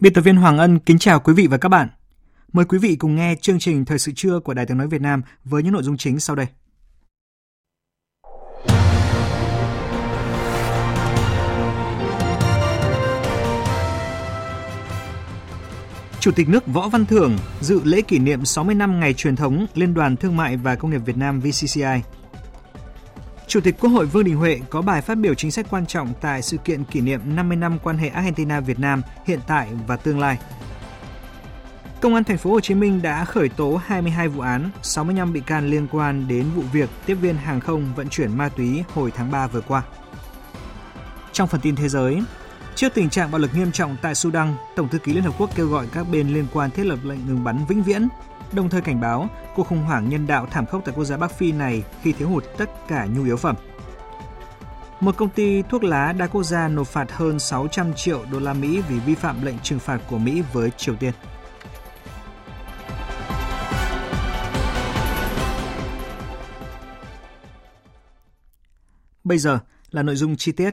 Biên tập viên Hoàng Ân kính chào quý vị và các bạn. Mời quý vị cùng nghe chương trình Thời sự trưa của Đài tiếng nói Việt Nam với những nội dung chính sau đây. Chủ tịch nước Võ Văn Thưởng dự lễ kỷ niệm 60 năm ngày truyền thống Liên đoàn Thương mại và Công nghiệp Việt Nam VCCI. Chủ tịch Quốc hội Vương Đình Huệ có bài phát biểu chính sách quan trọng tại sự kiện kỷ niệm 50 năm quan hệ Argentina-Việt Nam hiện tại và tương lai. Công an thành phố Hồ Chí Minh đã khởi tố 22 vụ án, 65 bị can liên quan đến vụ việc tiếp viên hàng không vận chuyển ma túy hồi tháng 3 vừa qua. Trong phần tin thế giới, trước tình trạng bạo lực nghiêm trọng tại Sudan, Tổng thư ký Liên Hợp Quốc kêu gọi các bên liên quan thiết lập lệnh ngừng bắn vĩnh viễn, đồng thời cảnh báo cuộc khủng hoảng nhân đạo thảm khốc tại quốc gia Bắc Phi này khi thiếu hụt tất cả nhu yếu phẩm. Một công ty thuốc lá đa quốc gia nộp phạt hơn 600 triệu đô la Mỹ vì vi phạm lệnh trừng phạt của Mỹ với Triều Tiên. Bây giờ là nội dung chi tiết.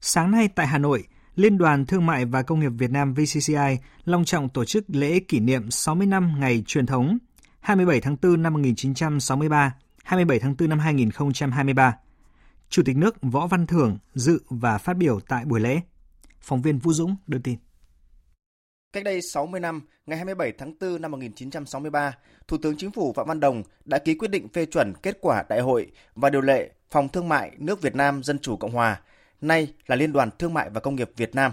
Sáng nay tại Hà Nội, Liên đoàn Thương mại và Công nghiệp Việt Nam VCCI long trọng tổ chức lễ kỷ niệm 60 năm ngày truyền thống 27 tháng 4 năm 1963, 27 tháng 4 năm 2023. Chủ tịch nước Võ Văn Thưởng dự và phát biểu tại buổi lễ. Phóng viên Vũ Dũng đưa tin. Cách đây 60 năm, ngày 27 tháng 4 năm 1963, Thủ tướng Chính phủ Phạm Văn Đồng đã ký quyết định phê chuẩn kết quả đại hội và điều lệ Phòng Thương mại nước Việt Nam Dân chủ Cộng hòa, nay là Liên đoàn Thương mại và Công nghiệp Việt Nam.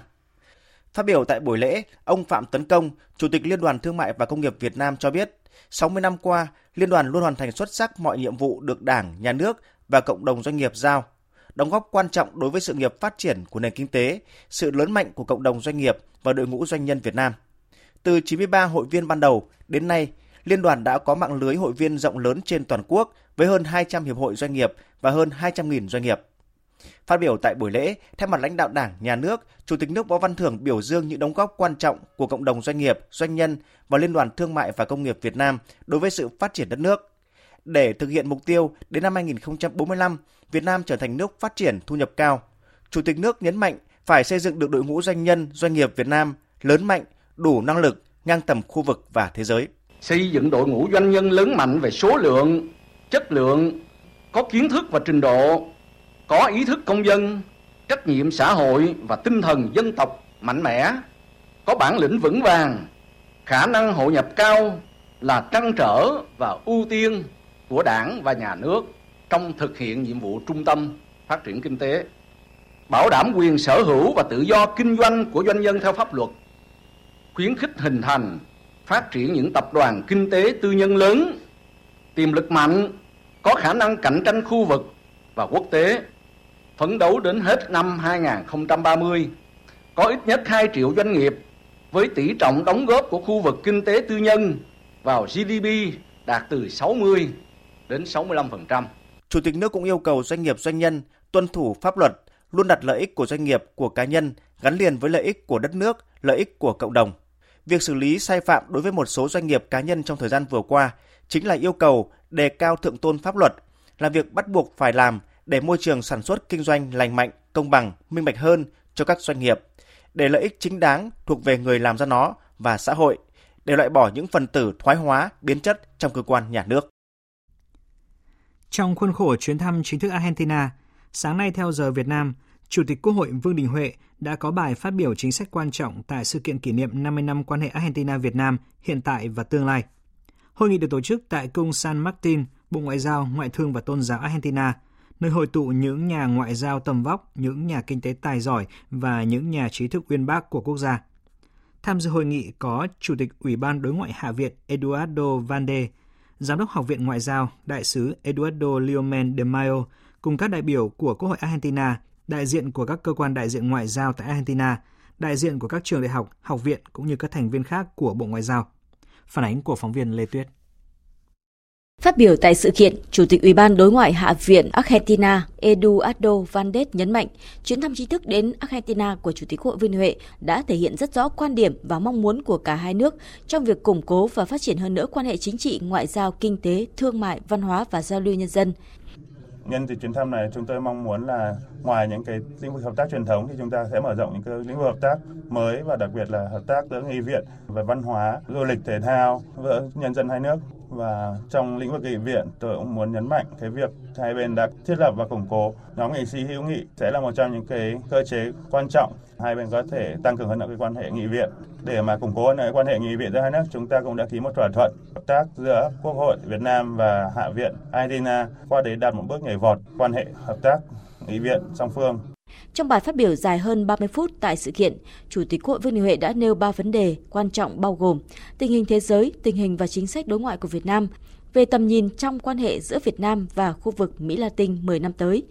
Phát biểu tại buổi lễ, ông Phạm Tấn Công, Chủ tịch Liên đoàn Thương mại và Công nghiệp Việt Nam cho biết, 60 năm qua, Liên đoàn luôn hoàn thành xuất sắc mọi nhiệm vụ được Đảng, Nhà nước và cộng đồng doanh nghiệp giao, đóng góp quan trọng đối với sự nghiệp phát triển của nền kinh tế, sự lớn mạnh của cộng đồng doanh nghiệp và đội ngũ doanh nhân Việt Nam. Từ 93 hội viên ban đầu đến nay, Liên đoàn đã có mạng lưới hội viên rộng lớn trên toàn quốc với hơn 200 hiệp hội doanh nghiệp và hơn 200.000 doanh nghiệp. Phát biểu tại buổi lễ, thay mặt lãnh đạo Đảng, Nhà nước, Chủ tịch nước Võ Văn Thưởng biểu dương những đóng góp quan trọng của cộng đồng doanh nghiệp, doanh nhân và Liên đoàn Thương mại và Công nghiệp Việt Nam đối với sự phát triển đất nước. Để thực hiện mục tiêu đến năm 2045, Việt Nam trở thành nước phát triển thu nhập cao, Chủ tịch nước nhấn mạnh phải xây dựng được đội ngũ doanh nhân, doanh nghiệp Việt Nam lớn mạnh, đủ năng lực, ngang tầm khu vực và thế giới. Xây dựng đội ngũ doanh nhân lớn mạnh về số lượng, chất lượng, có kiến thức và trình độ, có ý thức công dân, trách nhiệm xã hội và tinh thần dân tộc mạnh mẽ, có bản lĩnh vững vàng, khả năng hội nhập cao là trăn trở và ưu tiên của Đảng và nhà nước trong thực hiện nhiệm vụ trung tâm phát triển kinh tế, bảo đảm quyền sở hữu và tự do kinh doanh của doanh nhân theo pháp luật, khuyến khích hình thành, phát triển những tập đoàn kinh tế tư nhân lớn, tiềm lực mạnh, có khả năng cạnh tranh khu vực và quốc tế, phấn đấu đến hết năm 2030 có ít nhất 2 triệu doanh nghiệp với tỷ trọng đóng góp của khu vực kinh tế tư nhân vào GDP đạt từ 60 đến 65%. Chủ tịch nước cũng yêu cầu doanh nghiệp doanh nhân tuân thủ pháp luật, luôn đặt lợi ích của doanh nghiệp, của cá nhân gắn liền với lợi ích của đất nước, lợi ích của cộng đồng. Việc xử lý sai phạm đối với một số doanh nghiệp cá nhân trong thời gian vừa qua chính là yêu cầu đề cao thượng tôn pháp luật, là việc bắt buộc phải làm để môi trường sản xuất kinh doanh lành mạnh, công bằng, minh bạch hơn cho các doanh nghiệp, để lợi ích chính đáng thuộc về người làm ra nó và xã hội, để loại bỏ những phần tử thoái hóa, biến chất trong cơ quan nhà nước. Trong khuôn khổ chuyến thăm chính thức Argentina, sáng nay theo giờ Việt Nam, Chủ tịch Quốc hội Vương Đình Huệ đã có bài phát biểu chính sách quan trọng tại sự kiện kỷ niệm 50 năm quan hệ Argentina-Việt Nam hiện tại và tương lai. Hội nghị được tổ chức tại Cung San Martin, Bộ Ngoại giao, Ngoại thương và Tôn giáo Argentina, nơi hội tụ những nhà ngoại giao tầm vóc, những nhà kinh tế tài giỏi và những nhà trí thức uyên bác của quốc gia. Tham dự hội nghị có Chủ tịch Ủy ban Đối ngoại Hạ viện Eduardo Vande, Giám đốc Học viện Ngoại giao Đại sứ Eduardo Liomen de Mayo cùng các đại biểu của Quốc hội Argentina, đại diện của các cơ quan đại diện ngoại giao tại Argentina, đại diện của các trường đại học, học viện cũng như các thành viên khác của Bộ Ngoại giao. Phản ánh của phóng viên Lê Tuyết. Phát biểu tại sự kiện, Chủ tịch Ủy ban Đối ngoại Hạ viện Argentina Eduardo Vandes nhấn mạnh chuyến thăm chính thức đến Argentina của Chủ tịch Hội Vương Huệ đã thể hiện rất rõ quan điểm và mong muốn của cả hai nước trong việc củng cố và phát triển hơn nữa quan hệ chính trị, ngoại giao, kinh tế, thương mại, văn hóa và giao lưu nhân dân. Nhân dịp chuyến thăm này, chúng tôi mong muốn là ngoài những cái lĩnh vực hợp tác truyền thống thì chúng ta sẽ mở rộng những cái lĩnh vực hợp tác mới và đặc biệt là hợp tác giữa nghị viện về văn hóa, du lịch, thể thao với nhân dân hai nước. Và trong lĩnh vực nghị viện, tôi cũng muốn nhấn mạnh cái việc hai bên đã thiết lập và củng cố nhóm nghị sĩ hữu nghị sẽ là một trong những cái cơ chế quan trọng hai bên có thể tăng cường hơn nữa cái quan hệ nghị viện. Để mà củng cố hơn nữa quan hệ nghị viện giữa hai nước chúng ta cũng đã ký một thỏa thuận hợp tác giữa Quốc hội Việt Nam và Hạ viện Argentina qua đấy đạt một bước nhảy vọt quan hệ hợp tác nghị viện song phương trong bài phát biểu dài hơn 30 phút tại sự kiện, Chủ tịch Quốc hội Vương Đình Huệ đã nêu 3 vấn đề quan trọng bao gồm tình hình thế giới, tình hình và chính sách đối ngoại của Việt Nam, về tầm nhìn trong quan hệ giữa Việt Nam và khu vực Mỹ Latin 10 năm tới,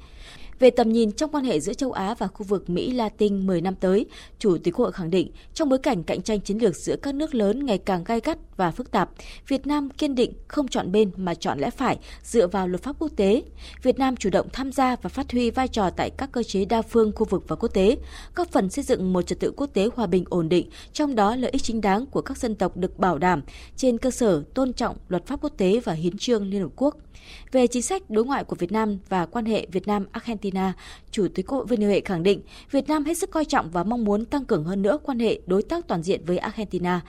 về tầm nhìn trong quan hệ giữa châu Á và khu vực Mỹ Latin 10 năm tới, Chủ tịch Quốc hội khẳng định trong bối cảnh cạnh tranh chiến lược giữa các nước lớn ngày càng gai gắt và phức tạp, Việt Nam kiên định không chọn bên mà chọn lẽ phải dựa vào luật pháp quốc tế. Việt Nam chủ động tham gia và phát huy vai trò tại các cơ chế đa phương khu vực và quốc tế, góp phần xây dựng một trật tự quốc tế hòa bình ổn định, trong đó lợi ích chính đáng của các dân tộc được bảo đảm trên cơ sở tôn trọng luật pháp quốc tế và hiến trương Liên Hợp Quốc. Về chính sách đối ngoại của Việt Nam và quan hệ Việt nam argentina Argentina, Chủ tịch Quốc hội Vương Đình Huệ khẳng định Việt Nam hết sức coi trọng và mong muốn tăng cường hơn nữa quan hệ đối tác toàn diện với Argentina.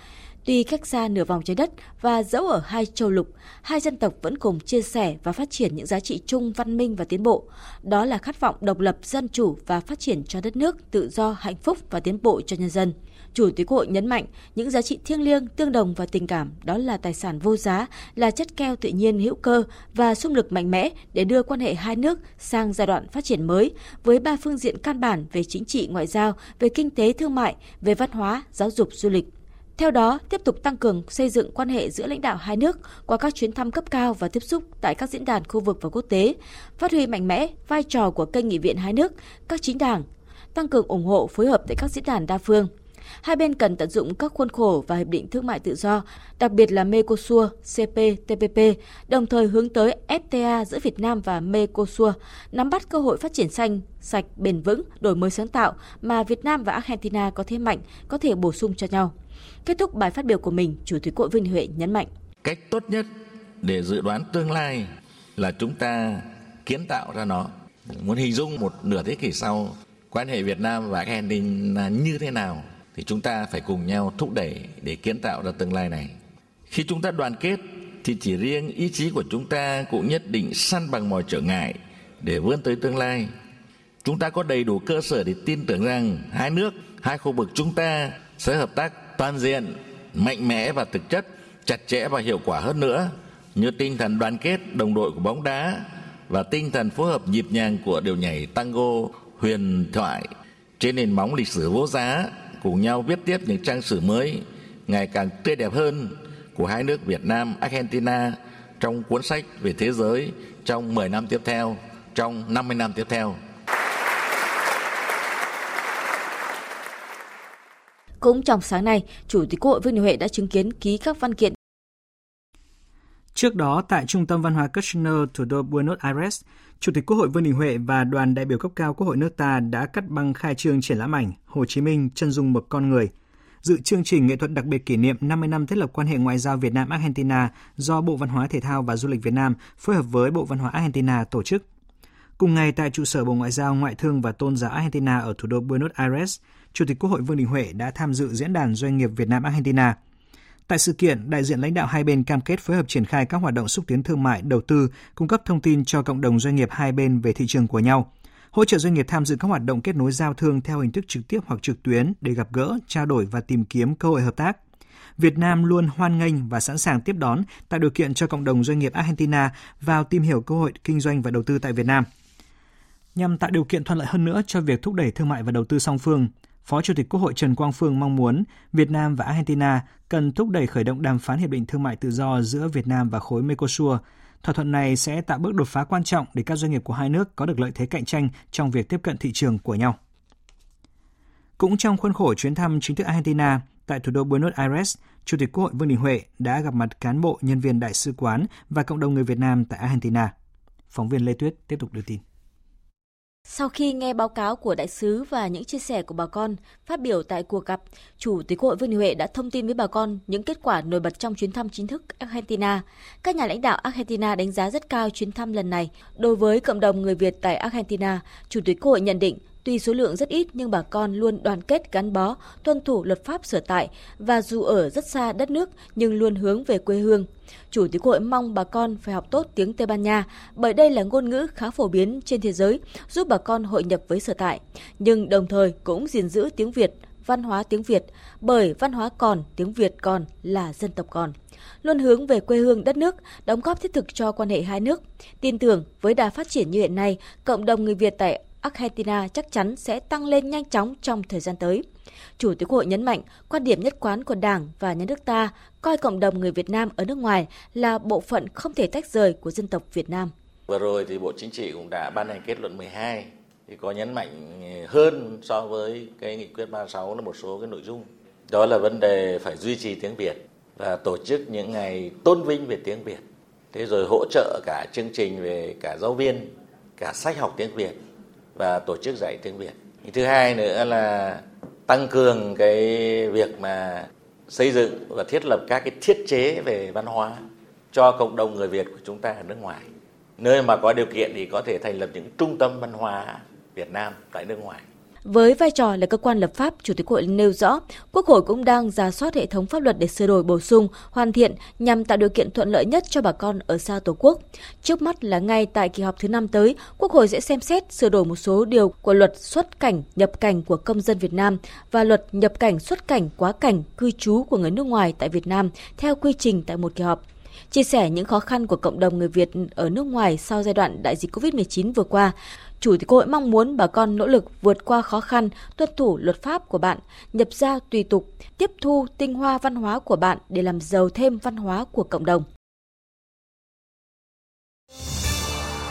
Tuy cách xa nửa vòng trái đất và dẫu ở hai châu lục, hai dân tộc vẫn cùng chia sẻ và phát triển những giá trị chung văn minh và tiến bộ. Đó là khát vọng độc lập, dân chủ và phát triển cho đất nước, tự do, hạnh phúc và tiến bộ cho nhân dân. Chủ tịch Quốc Hội nhấn mạnh những giá trị thiêng liêng, tương đồng và tình cảm đó là tài sản vô giá, là chất keo tự nhiên hữu cơ và xung lực mạnh mẽ để đưa quan hệ hai nước sang giai đoạn phát triển mới với ba phương diện căn bản về chính trị ngoại giao, về kinh tế thương mại, về văn hóa, giáo dục du lịch. Theo đó, tiếp tục tăng cường xây dựng quan hệ giữa lãnh đạo hai nước qua các chuyến thăm cấp cao và tiếp xúc tại các diễn đàn khu vực và quốc tế, phát huy mạnh mẽ vai trò của kênh nghị viện hai nước, các chính đảng, tăng cường ủng hộ phối hợp tại các diễn đàn đa phương. Hai bên cần tận dụng các khuôn khổ và hiệp định thương mại tự do, đặc biệt là Mercosur, CPTPP, đồng thời hướng tới FTA giữa Việt Nam và Mercosur, nắm bắt cơ hội phát triển xanh, sạch, bền vững, đổi mới sáng tạo mà Việt Nam và Argentina có thế mạnh, có thể bổ sung cho nhau. Kết thúc bài phát biểu của mình, Chủ tịch Quốc Vinh Huệ nhấn mạnh. Cách tốt nhất để dự đoán tương lai là chúng ta kiến tạo ra nó. Muốn hình dung một nửa thế kỷ sau quan hệ Việt Nam và Argentina như thế nào thì chúng ta phải cùng nhau thúc đẩy để kiến tạo ra tương lai này. Khi chúng ta đoàn kết thì chỉ riêng ý chí của chúng ta cũng nhất định săn bằng mọi trở ngại để vươn tới tương lai. Chúng ta có đầy đủ cơ sở để tin tưởng rằng hai nước, hai khu vực chúng ta sẽ hợp tác toàn diện, mạnh mẽ và thực chất, chặt chẽ và hiệu quả hơn nữa như tinh thần đoàn kết đồng đội của bóng đá và tinh thần phối hợp nhịp nhàng của điệu nhảy tango huyền thoại trên nền móng lịch sử vô giá cùng nhau viết tiếp những trang sử mới ngày càng tươi đẹp hơn của hai nước Việt Nam, Argentina trong cuốn sách về thế giới trong 10 năm tiếp theo, trong 50 năm tiếp theo. Cũng trong sáng nay, Chủ tịch Quốc hội Vương Đình Huệ đã chứng kiến ký các văn kiện Trước đó, tại Trung tâm Văn hóa Kirchner, thủ đô Buenos Aires, Chủ tịch Quốc hội Vương Đình Huệ và đoàn đại biểu cấp cao Quốc hội nước ta đã cắt băng khai trương triển lãm ảnh Hồ Chí Minh chân dung một con người. Dự chương trình nghệ thuật đặc biệt kỷ niệm 50 năm thiết lập quan hệ ngoại giao Việt Nam Argentina do Bộ Văn hóa Thể thao và Du lịch Việt Nam phối hợp với Bộ Văn hóa Argentina tổ chức. Cùng ngày tại trụ sở Bộ Ngoại giao Ngoại thương và Tôn giáo Argentina ở thủ đô Buenos Aires, Chủ tịch Quốc hội Vương Đình Huệ đã tham dự diễn đàn doanh nghiệp Việt Nam Argentina – Tại sự kiện, đại diện lãnh đạo hai bên cam kết phối hợp triển khai các hoạt động xúc tiến thương mại, đầu tư, cung cấp thông tin cho cộng đồng doanh nghiệp hai bên về thị trường của nhau, hỗ trợ doanh nghiệp tham dự các hoạt động kết nối giao thương theo hình thức trực tiếp hoặc trực tuyến để gặp gỡ, trao đổi và tìm kiếm cơ hội hợp tác. Việt Nam luôn hoan nghênh và sẵn sàng tiếp đón, tạo điều kiện cho cộng đồng doanh nghiệp Argentina vào tìm hiểu cơ hội kinh doanh và đầu tư tại Việt Nam. Nhằm tạo điều kiện thuận lợi hơn nữa cho việc thúc đẩy thương mại và đầu tư song phương, Phó Chủ tịch Quốc hội Trần Quang Phương mong muốn Việt Nam và Argentina cần thúc đẩy khởi động đàm phán hiệp định thương mại tự do giữa Việt Nam và khối Mercosur. Thỏa thuận này sẽ tạo bước đột phá quan trọng để các doanh nghiệp của hai nước có được lợi thế cạnh tranh trong việc tiếp cận thị trường của nhau. Cũng trong khuôn khổ chuyến thăm chính thức Argentina, tại thủ đô Buenos Aires, Chủ tịch Quốc hội Vương Đình Huệ đã gặp mặt cán bộ, nhân viên đại sứ quán và cộng đồng người Việt Nam tại Argentina. Phóng viên Lê Tuyết tiếp tục đưa tin. Sau khi nghe báo cáo của đại sứ và những chia sẻ của bà con phát biểu tại cuộc gặp, Chủ tịch Quốc hội Vương Đình Huệ đã thông tin với bà con những kết quả nổi bật trong chuyến thăm chính thức Argentina. Các nhà lãnh đạo Argentina đánh giá rất cao chuyến thăm lần này. Đối với cộng đồng người Việt tại Argentina, Chủ tịch Quốc hội nhận định Tuy số lượng rất ít nhưng bà con luôn đoàn kết gắn bó, tuân thủ luật pháp sở tại và dù ở rất xa đất nước nhưng luôn hướng về quê hương. Chủ tịch hội mong bà con phải học tốt tiếng Tây Ban Nha bởi đây là ngôn ngữ khá phổ biến trên thế giới, giúp bà con hội nhập với sở tại, nhưng đồng thời cũng gìn giữ tiếng Việt, văn hóa tiếng Việt, bởi văn hóa còn, tiếng Việt còn là dân tộc còn luôn hướng về quê hương đất nước, đóng góp thiết thực cho quan hệ hai nước. Tin tưởng với đà phát triển như hiện nay, cộng đồng người Việt tại Argentina chắc chắn sẽ tăng lên nhanh chóng trong thời gian tới. Chủ tịch hội nhấn mạnh quan điểm nhất quán của Đảng và nhà nước ta coi cộng đồng người Việt Nam ở nước ngoài là bộ phận không thể tách rời của dân tộc Việt Nam. Vừa rồi thì Bộ Chính trị cũng đã ban hành kết luận 12 thì có nhấn mạnh hơn so với cái nghị quyết 36 là một số cái nội dung. Đó là vấn đề phải duy trì tiếng Việt và tổ chức những ngày tôn vinh về tiếng Việt. Thế rồi hỗ trợ cả chương trình về cả giáo viên, cả sách học tiếng Việt và tổ chức dạy tiếng Việt. Thứ hai nữa là tăng cường cái việc mà xây dựng và thiết lập các cái thiết chế về văn hóa cho cộng đồng người Việt của chúng ta ở nước ngoài. Nơi mà có điều kiện thì có thể thành lập những trung tâm văn hóa Việt Nam tại nước ngoài. Với vai trò là cơ quan lập pháp, Chủ tịch Hội nêu rõ, Quốc hội cũng đang ra soát hệ thống pháp luật để sửa đổi bổ sung, hoàn thiện nhằm tạo điều kiện thuận lợi nhất cho bà con ở xa Tổ quốc. Trước mắt là ngay tại kỳ họp thứ năm tới, Quốc hội sẽ xem xét sửa đổi một số điều của luật xuất cảnh, nhập cảnh của công dân Việt Nam và luật nhập cảnh, xuất cảnh, quá cảnh, cư trú của người nước ngoài tại Việt Nam theo quy trình tại một kỳ họp chia sẻ những khó khăn của cộng đồng người Việt ở nước ngoài sau giai đoạn đại dịch COVID-19 vừa qua. Chủ tịch hội mong muốn bà con nỗ lực vượt qua khó khăn, tuân thủ luật pháp của bạn, nhập gia tùy tục, tiếp thu tinh hoa văn hóa của bạn để làm giàu thêm văn hóa của cộng đồng.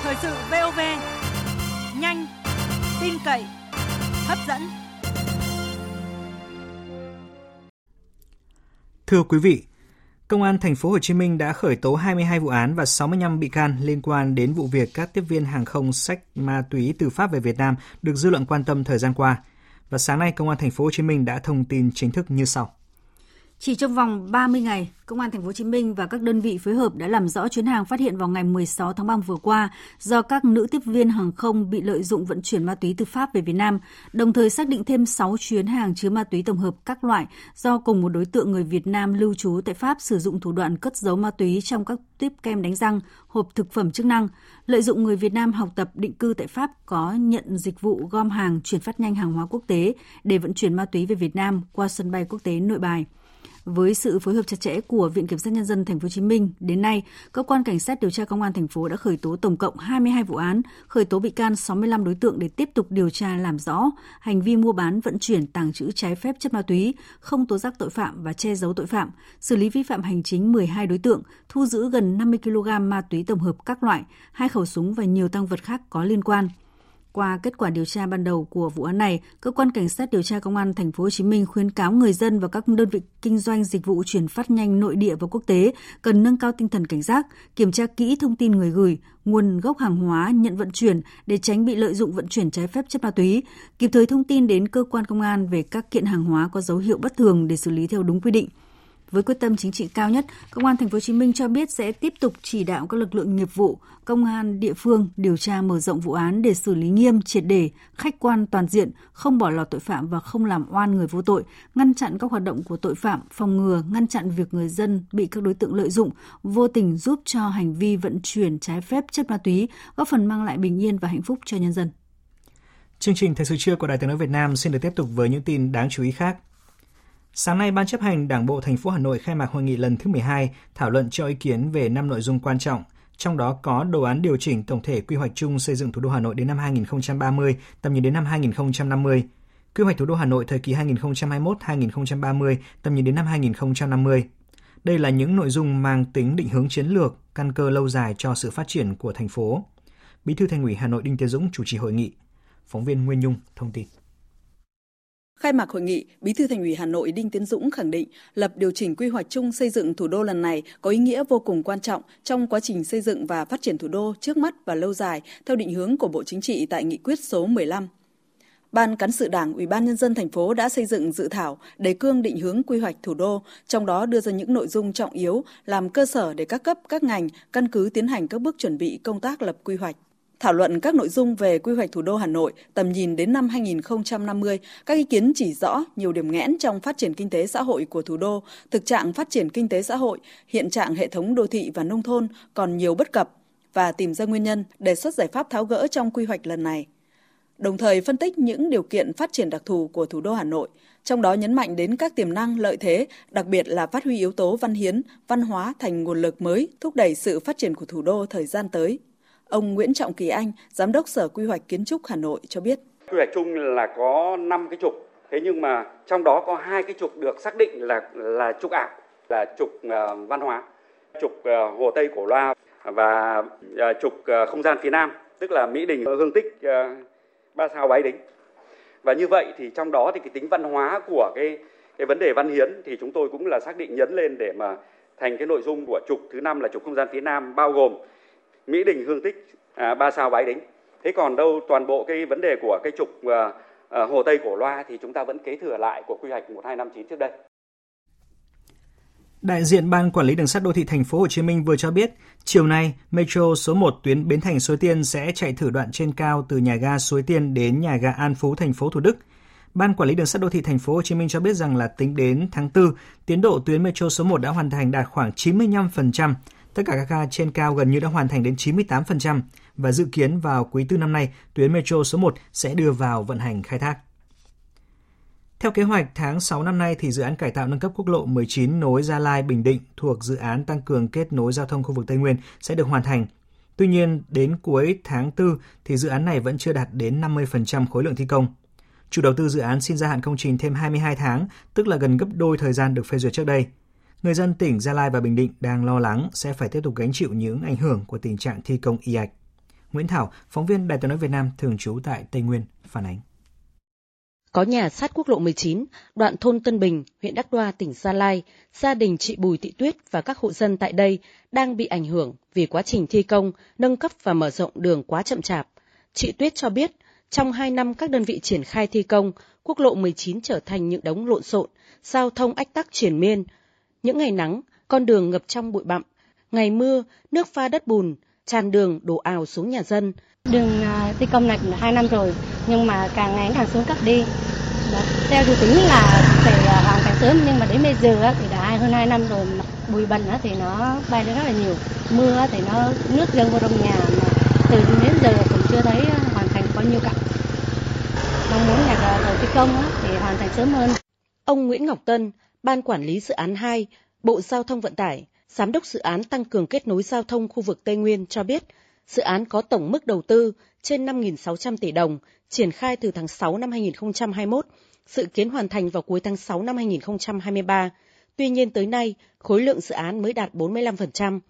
Thời sự VOV, nhanh, tin cậy, hấp dẫn. Thưa quý vị, Công an thành phố Hồ Chí Minh đã khởi tố 22 vụ án và 65 bị can liên quan đến vụ việc các tiếp viên hàng không sách ma túy từ Pháp về Việt Nam được dư luận quan tâm thời gian qua. Và sáng nay, Công an thành phố Hồ Chí Minh đã thông tin chính thức như sau. Chỉ trong vòng 30 ngày, Công an thành phố Hồ Chí Minh và các đơn vị phối hợp đã làm rõ chuyến hàng phát hiện vào ngày 16 tháng 3 vừa qua do các nữ tiếp viên hàng không bị lợi dụng vận chuyển ma túy từ Pháp về Việt Nam, đồng thời xác định thêm 6 chuyến hàng chứa ma túy tổng hợp các loại do cùng một đối tượng người Việt Nam lưu trú tại Pháp sử dụng thủ đoạn cất giấu ma túy trong các tiếp kem đánh răng, hộp thực phẩm chức năng, lợi dụng người Việt Nam học tập định cư tại Pháp có nhận dịch vụ gom hàng chuyển phát nhanh hàng hóa quốc tế để vận chuyển ma túy về Việt Nam qua sân bay quốc tế Nội Bài. Với sự phối hợp chặt chẽ của Viện Kiểm sát Nhân dân Thành phố Hồ Chí Minh, đến nay, cơ quan cảnh sát điều tra công an thành phố đã khởi tố tổng cộng 22 vụ án, khởi tố bị can 65 đối tượng để tiếp tục điều tra làm rõ hành vi mua bán, vận chuyển, tàng trữ trái phép chất ma túy, không tố giác tội phạm và che giấu tội phạm, xử lý vi phạm hành chính 12 đối tượng, thu giữ gần 50 kg ma túy tổng hợp các loại, hai khẩu súng và nhiều tăng vật khác có liên quan. Qua kết quả điều tra ban đầu của vụ án này, cơ quan cảnh sát điều tra công an thành phố Hồ Chí Minh khuyến cáo người dân và các đơn vị kinh doanh dịch vụ chuyển phát nhanh nội địa và quốc tế cần nâng cao tinh thần cảnh giác, kiểm tra kỹ thông tin người gửi, nguồn gốc hàng hóa nhận vận chuyển để tránh bị lợi dụng vận chuyển trái phép chất ma túy, kịp thời thông tin đến cơ quan công an về các kiện hàng hóa có dấu hiệu bất thường để xử lý theo đúng quy định. Với quyết tâm chính trị cao nhất, Công an thành phố Hồ Chí Minh cho biết sẽ tiếp tục chỉ đạo các lực lượng nghiệp vụ, công an địa phương điều tra mở rộng vụ án để xử lý nghiêm, triệt để, khách quan toàn diện, không bỏ lọt tội phạm và không làm oan người vô tội, ngăn chặn các hoạt động của tội phạm, phòng ngừa, ngăn chặn việc người dân bị các đối tượng lợi dụng, vô tình giúp cho hành vi vận chuyển trái phép chất ma túy, góp phần mang lại bình yên và hạnh phúc cho nhân dân. Chương trình Thời sự trưa của Đài tiếng nói Việt Nam xin được tiếp tục với những tin đáng chú ý khác. Sáng nay, Ban chấp hành Đảng bộ thành phố Hà Nội khai mạc hội nghị lần thứ 12 thảo luận cho ý kiến về năm nội dung quan trọng trong đó có đồ án điều chỉnh tổng thể quy hoạch chung xây dựng thủ đô Hà Nội đến năm 2030, tầm nhìn đến năm 2050, quy hoạch thủ đô Hà Nội thời kỳ 2021-2030, tầm nhìn đến năm 2050. Đây là những nội dung mang tính định hướng chiến lược, căn cơ lâu dài cho sự phát triển của thành phố. Bí thư Thành ủy Hà Nội Đinh Tiến Dũng chủ trì hội nghị. Phóng viên Nguyên Nhung thông tin. Khai mạc hội nghị, Bí thư Thành ủy Hà Nội Đinh Tiến Dũng khẳng định lập điều chỉnh quy hoạch chung xây dựng thủ đô lần này có ý nghĩa vô cùng quan trọng trong quá trình xây dựng và phát triển thủ đô trước mắt và lâu dài theo định hướng của Bộ Chính trị tại nghị quyết số 15. Ban cán sự Đảng, Ủy ban nhân dân thành phố đã xây dựng dự thảo đề cương định hướng quy hoạch thủ đô, trong đó đưa ra những nội dung trọng yếu làm cơ sở để các cấp, các ngành căn cứ tiến hành các bước chuẩn bị công tác lập quy hoạch. Thảo luận các nội dung về quy hoạch thủ đô Hà Nội tầm nhìn đến năm 2050, các ý kiến chỉ rõ nhiều điểm nghẽn trong phát triển kinh tế xã hội của thủ đô, thực trạng phát triển kinh tế xã hội, hiện trạng hệ thống đô thị và nông thôn còn nhiều bất cập và tìm ra nguyên nhân, đề xuất giải pháp tháo gỡ trong quy hoạch lần này. Đồng thời phân tích những điều kiện phát triển đặc thù của thủ đô Hà Nội, trong đó nhấn mạnh đến các tiềm năng lợi thế, đặc biệt là phát huy yếu tố văn hiến, văn hóa thành nguồn lực mới thúc đẩy sự phát triển của thủ đô thời gian tới. Ông Nguyễn Trọng Kỳ Anh, Giám đốc Sở Quy hoạch Kiến trúc Hà Nội cho biết. Quy hoạch chung là có 5 cái trục, thế nhưng mà trong đó có hai cái trục được xác định là là trục ảo, là trục uh, văn hóa, trục uh, Hồ Tây Cổ Loa và uh, trục uh, không gian phía Nam, tức là Mỹ Đình, Hương Tích, uh, Ba Sao Bái Đính. Và như vậy thì trong đó thì cái tính văn hóa của cái cái vấn đề văn hiến thì chúng tôi cũng là xác định nhấn lên để mà thành cái nội dung của trục thứ năm là trục không gian phía Nam bao gồm Mỹ Đình, Hương Tích, à, Ba Sao, Bái Đính. Thế còn đâu toàn bộ cái vấn đề của cái trục à, à, Hồ Tây Cổ Loa thì chúng ta vẫn kế thừa lại của quy hoạch 1259 trước đây. Đại diện Ban Quản lý Đường sắt Đô thị Thành phố Hồ Chí Minh vừa cho biết, chiều nay Metro số 1 tuyến Bến Thành Suối Tiên sẽ chạy thử đoạn trên cao từ nhà ga Suối Tiên đến nhà ga An Phú thành phố Thủ Đức. Ban Quản lý Đường sắt Đô thị Thành phố Hồ Chí Minh cho biết rằng là tính đến tháng 4, tiến độ tuyến Metro số 1 đã hoàn thành đạt khoảng 95%, Tất cả các ga trên cao gần như đã hoàn thành đến 98% và dự kiến vào quý tư năm nay, tuyến metro số 1 sẽ đưa vào vận hành khai thác. Theo kế hoạch, tháng 6 năm nay thì dự án cải tạo nâng cấp quốc lộ 19 nối Gia Lai Bình Định thuộc dự án tăng cường kết nối giao thông khu vực Tây Nguyên sẽ được hoàn thành. Tuy nhiên, đến cuối tháng 4 thì dự án này vẫn chưa đạt đến 50% khối lượng thi công. Chủ đầu tư dự án xin gia hạn công trình thêm 22 tháng, tức là gần gấp đôi thời gian được phê duyệt trước đây người dân tỉnh Gia Lai và Bình Định đang lo lắng sẽ phải tiếp tục gánh chịu những ảnh hưởng của tình trạng thi công y ạch. Nguyễn Thảo, phóng viên Đài tiếng nói Việt Nam thường trú tại Tây Nguyên, phản ánh. Có nhà sát quốc lộ 19, đoạn thôn Tân Bình, huyện Đắc Đoa, tỉnh Gia Lai, gia đình chị Bùi Thị Tuyết và các hộ dân tại đây đang bị ảnh hưởng vì quá trình thi công, nâng cấp và mở rộng đường quá chậm chạp. Chị Tuyết cho biết, trong 2 năm các đơn vị triển khai thi công, quốc lộ 19 trở thành những đống lộn xộn, giao thông ách tắc triển miên, những ngày nắng, con đường ngập trong bụi bặm. Ngày mưa, nước pha đất bùn, tràn đường đổ ào xuống nhà dân. Đường uh, thi công này cũng hai năm rồi, nhưng mà càng ngày càng xuống cấp đi. Đó. Theo dự tính là phải uh, hoàn thành sớm, nhưng mà đến bây giờ thì đã hơn 2 năm rồi. Bụi bẩn thì nó bay đến rất là nhiều. Mưa thì nó nước dâng vào trong nhà, mà từ đến giờ cũng chưa thấy uh, hoàn thành bao nhiêu cả. Mong muốn nhà đầu thi công thì hoàn thành sớm hơn. Ông Nguyễn Ngọc Tân, Ban Quản lý Dự án 2, Bộ Giao thông Vận tải, Giám đốc dự án tăng cường kết nối giao thông khu vực Tây Nguyên cho biết, dự án có tổng mức đầu tư trên 5.600 tỷ đồng, triển khai từ tháng 6 năm 2021, dự kiến hoàn thành vào cuối tháng 6 năm 2023. Tuy nhiên tới nay, khối lượng dự án mới đạt 45%.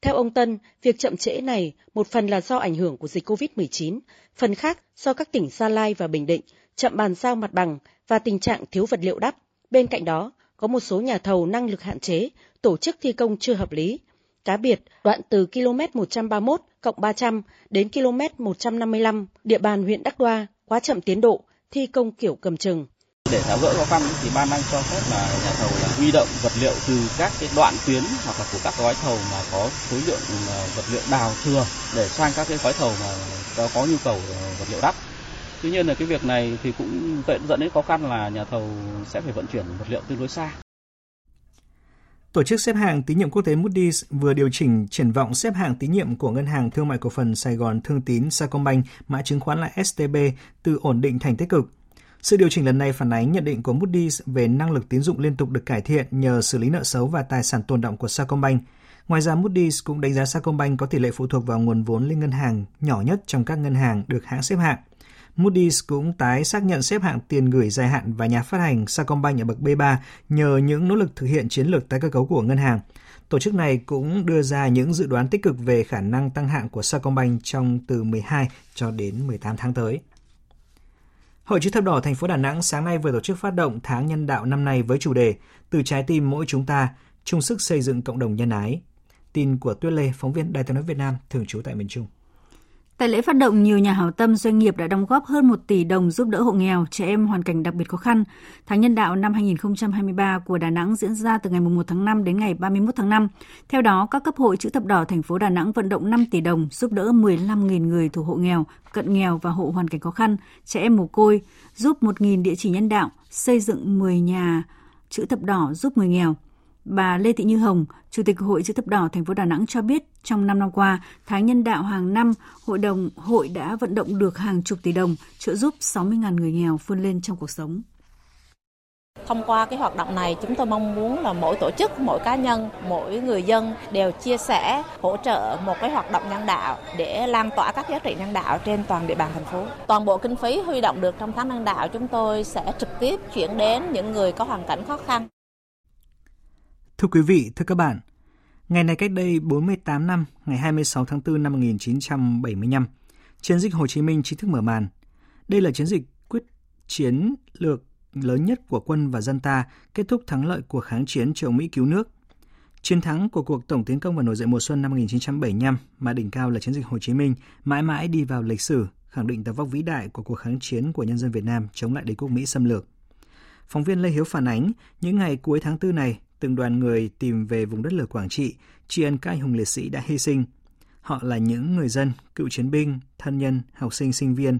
Theo ông Tân, việc chậm trễ này một phần là do ảnh hưởng của dịch COVID-19, phần khác do các tỉnh Gia Lai và Bình Định chậm bàn giao mặt bằng và tình trạng thiếu vật liệu đắp. Bên cạnh đó, có một số nhà thầu năng lực hạn chế, tổ chức thi công chưa hợp lý. Cá biệt, đoạn từ km 131 cộng 300 đến km 155, địa bàn huyện Đắc Đoa, quá chậm tiến độ, thi công kiểu cầm chừng. Để tháo gỡ khó khăn thì ban đang cho phép là nhà thầu là huy động vật liệu từ các cái đoạn tuyến hoặc là của các gói thầu mà có khối lượng ờ, vật liệu đào thừa để sang các cái gói thầu mà có nhu cầu ờ, vật liệu đắp. Tuy nhiên là cái việc này thì cũng dẫn đến khó khăn là nhà thầu sẽ phải vận chuyển vật liệu tương đối xa. Tổ chức xếp hạng tín nhiệm quốc tế Moody's vừa điều chỉnh triển vọng xếp hạng tín nhiệm của Ngân hàng Thương mại Cổ phần Sài Gòn Thương tín Sacombank, mã chứng khoán là STB, từ ổn định thành tích cực. Sự điều chỉnh lần này phản ánh nhận định của Moody's về năng lực tín dụng liên tục được cải thiện nhờ xử lý nợ xấu và tài sản tồn động của Sacombank. Ngoài ra, Moody's cũng đánh giá Sacombank có tỷ lệ phụ thuộc vào nguồn vốn liên ngân hàng nhỏ nhất trong các ngân hàng được hãng xếp hạng. Moody's cũng tái xác nhận xếp hạng tiền gửi dài hạn và nhà phát hành Sacombank ở bậc B3 nhờ những nỗ lực thực hiện chiến lược tái cơ cấu của ngân hàng. Tổ chức này cũng đưa ra những dự đoán tích cực về khả năng tăng hạng của Sacombank trong từ 12 cho đến 18 tháng tới. Hội chữ thập đỏ thành phố Đà Nẵng sáng nay vừa tổ chức phát động tháng nhân đạo năm nay với chủ đề Từ trái tim mỗi chúng ta, chung sức xây dựng cộng đồng nhân ái. Tin của Tuyết Lê, phóng viên Đài tiếng nói Việt Nam, thường trú tại miền Trung. Tại lễ phát động, nhiều nhà hảo tâm doanh nghiệp đã đóng góp hơn 1 tỷ đồng giúp đỡ hộ nghèo, trẻ em hoàn cảnh đặc biệt khó khăn. Tháng nhân đạo năm 2023 của Đà Nẵng diễn ra từ ngày 1 tháng 5 đến ngày 31 tháng 5. Theo đó, các cấp hội chữ thập đỏ thành phố Đà Nẵng vận động 5 tỷ đồng giúp đỡ 15.000 người thuộc hộ nghèo, cận nghèo và hộ hoàn cảnh khó khăn, trẻ em mồ côi, giúp 1.000 địa chỉ nhân đạo, xây dựng 10 nhà chữ thập đỏ giúp người nghèo. Bà Lê Thị Như Hồng, Chủ tịch Hội chữ thập đỏ thành phố Đà Nẵng cho biết, trong 5 năm qua, tháng nhân đạo hàng năm, hội đồng hội đã vận động được hàng chục tỷ đồng trợ giúp 60.000 người nghèo vươn lên trong cuộc sống. Thông qua cái hoạt động này, chúng tôi mong muốn là mỗi tổ chức, mỗi cá nhân, mỗi người dân đều chia sẻ, hỗ trợ một cái hoạt động nhân đạo để lan tỏa các giá trị nhân đạo trên toàn địa bàn thành phố. Toàn bộ kinh phí huy động được trong tháng nhân đạo chúng tôi sẽ trực tiếp chuyển đến những người có hoàn cảnh khó khăn. Thưa quý vị, thưa các bạn, ngày này cách đây 48 năm, ngày 26 tháng 4 năm 1975, chiến dịch Hồ Chí Minh chính thức mở màn. Đây là chiến dịch quyết chiến lược lớn nhất của quân và dân ta, kết thúc thắng lợi cuộc kháng chiến chống Mỹ cứu nước. Chiến thắng của cuộc tổng tiến công và nổi dậy mùa xuân năm 1975 mà đỉnh cao là chiến dịch Hồ Chí Minh mãi mãi đi vào lịch sử, khẳng định tầm vóc vĩ đại của cuộc kháng chiến của nhân dân Việt Nam chống lại đế quốc Mỹ xâm lược. Phóng viên Lê Hiếu phản ánh, những ngày cuối tháng 4 này, từng đoàn người tìm về vùng đất lửa Quảng Trị, tri ân các anh hùng liệt sĩ đã hy sinh. Họ là những người dân, cựu chiến binh, thân nhân, học sinh, sinh viên,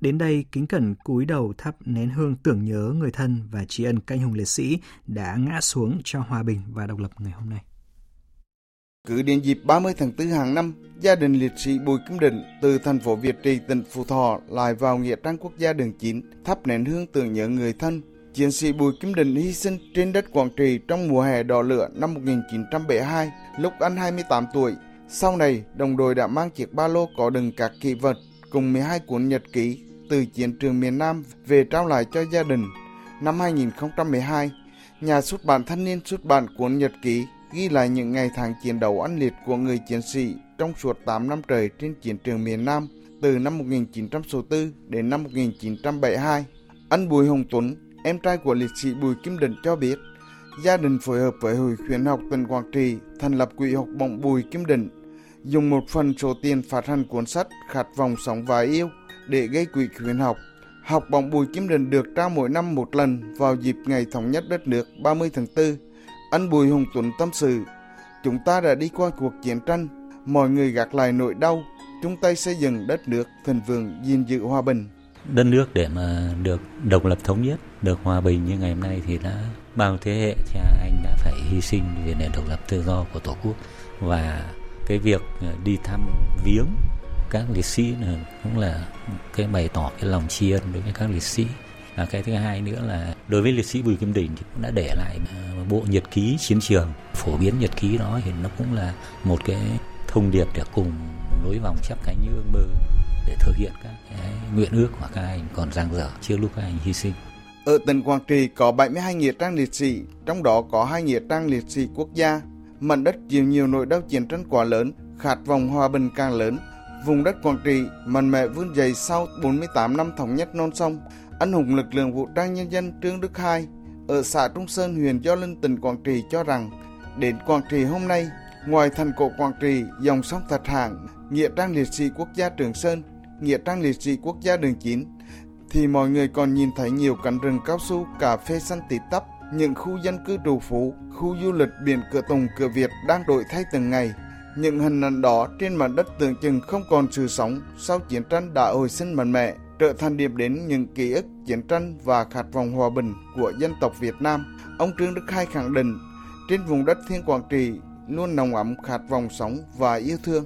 đến đây kính cẩn cúi đầu thắp nén hương tưởng nhớ người thân và tri ân các anh hùng liệt sĩ đã ngã xuống cho hòa bình và độc lập ngày hôm nay. Cứ đến dịp 30 tháng 4 hàng năm, gia đình liệt sĩ Bùi Kim Định từ thành phố Việt Trì, tỉnh Phú Thọ lại vào Nghĩa Trang Quốc gia đường 9, thắp nén hương tưởng nhớ người thân, Chiến sĩ Bùi Kim đình hy sinh trên đất Quảng Trị trong mùa hè đỏ lửa năm 1972, lúc anh 28 tuổi. Sau này, đồng đội đã mang chiếc ba lô có đựng các kỷ vật cùng 12 cuốn nhật ký từ chiến trường miền Nam về trao lại cho gia đình. Năm 2012, nhà xuất bản thanh niên xuất bản cuốn nhật ký ghi lại những ngày tháng chiến đấu ăn liệt của người chiến sĩ trong suốt 8 năm trời trên chiến trường miền Nam từ năm 1964 đến năm 1972. Anh Bùi Hồng Tuấn, em trai của liệt sĩ Bùi Kim Định cho biết, gia đình phối hợp với Hội khuyến học tỉnh Quảng Trị thành lập quỹ học bổng Bùi Kim Định, dùng một phần số tiền phát hành cuốn sách Khát vọng sống và yêu để gây quỹ khuyến học. Học bổng Bùi Kim Định được trao mỗi năm một lần vào dịp ngày thống nhất đất nước 30 tháng 4. Anh Bùi hùng Tuấn tâm sự, chúng ta đã đi qua cuộc chiến tranh, mọi người gạt lại nỗi đau, chung tay xây dựng đất nước thịnh vượng gìn giữ hòa bình đất nước để mà được độc lập thống nhất, được hòa bình như ngày hôm nay thì đã bao thế hệ cha anh đã phải hy sinh vì nền độc lập tự do của tổ quốc. Và cái việc ờ, đi thăm viếng các liệt sĩ cũng là cái bày tỏ cái lòng tri ân đối với các liệt sĩ. Và cái thứ hai nữa là đối với liệt sĩ Bùi Kim Đình thì cũng đã để lại ờ, bộ nhật ký chiến trường. Phổ biến nhật ký đó thì nó cũng là một cái thông điệp để cùng nối vòng chắp cánh như ước mơ để thực hiện các cái nguyện ước của các anh còn dang dở chưa lúc các anh hy sinh. Ở tỉnh Quảng Trị có 72 nghĩa trang liệt sĩ, trong đó có hai nghĩa trang liệt sĩ quốc gia. Mảnh đất chịu nhiều nỗi đau chiến tranh quá lớn, khát vọng hòa bình càng lớn. Vùng đất Quảng Trị mạnh mẽ vươn dậy sau 48 năm thống nhất non sông. Anh hùng lực lượng vũ trang nhân dân Trương Đức Hai ở xã Trung Sơn, huyện Gio Linh, tỉnh Quảng Trị cho rằng đến Quảng Trị hôm nay, ngoài thành cổ Quảng Trị, dòng sông Thạch Hạng, nghĩa trang liệt sĩ quốc gia Trường Sơn nghĩa trang liệt sĩ quốc gia đường 9, thì mọi người còn nhìn thấy nhiều cánh rừng cao su, cà phê xanh tít tắp, những khu dân cư trù phú, khu du lịch biển cửa Tùng cửa Việt đang đổi thay từng ngày. Những hình ảnh đó trên mặt đất tưởng chừng không còn sự sống sau chiến tranh đã hồi sinh mạnh mẽ, trở thành điểm đến những ký ức chiến tranh và khát vọng hòa bình của dân tộc Việt Nam. Ông Trương Đức Khai khẳng định, trên vùng đất Thiên Quảng Trị luôn nồng ấm khát vọng sống và yêu thương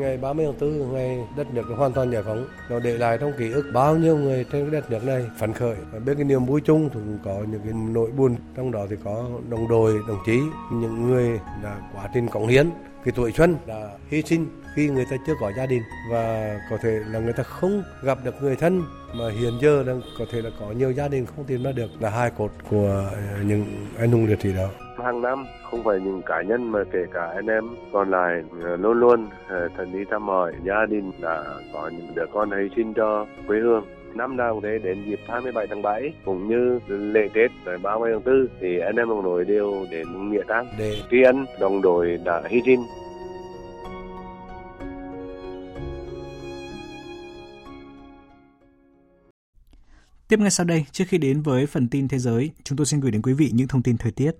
Ngày 30 tháng 4, ngày đất nước hoàn toàn giải phóng, nó để lại trong ký ức bao nhiêu người trên cái đất nước này phấn khởi. Và bên cái niềm vui chung thì cũng có những cái nỗi buồn, trong đó thì có đồng đội, đồng chí, những người đã quá trình cống hiến, cái tuổi xuân đã hy sinh khi người ta chưa có gia đình. Và có thể là người ta không gặp được người thân mà hiện giờ đang có thể là có nhiều gia đình không tìm ra được. Là hai cột của ờ, những anh hùng liệt sĩ đó. Hàng năm không phải những cá nhân mà kể cả anh em. Còn lại ờ, luôn luôn ờ, thần đi thăm hỏi gia đình đã có những đứa con hy sinh cho quê hương năm nào thế đến dịp 27 tháng 7 cũng như lễ Tết rồi 30 tháng 4 thì anh em đồng đội đều đến nghĩa trang để tri ân đồng đội đã hy sinh Tiếp ngay sau đây, trước khi đến với phần tin thế giới, chúng tôi xin gửi đến quý vị những thông tin thời tiết.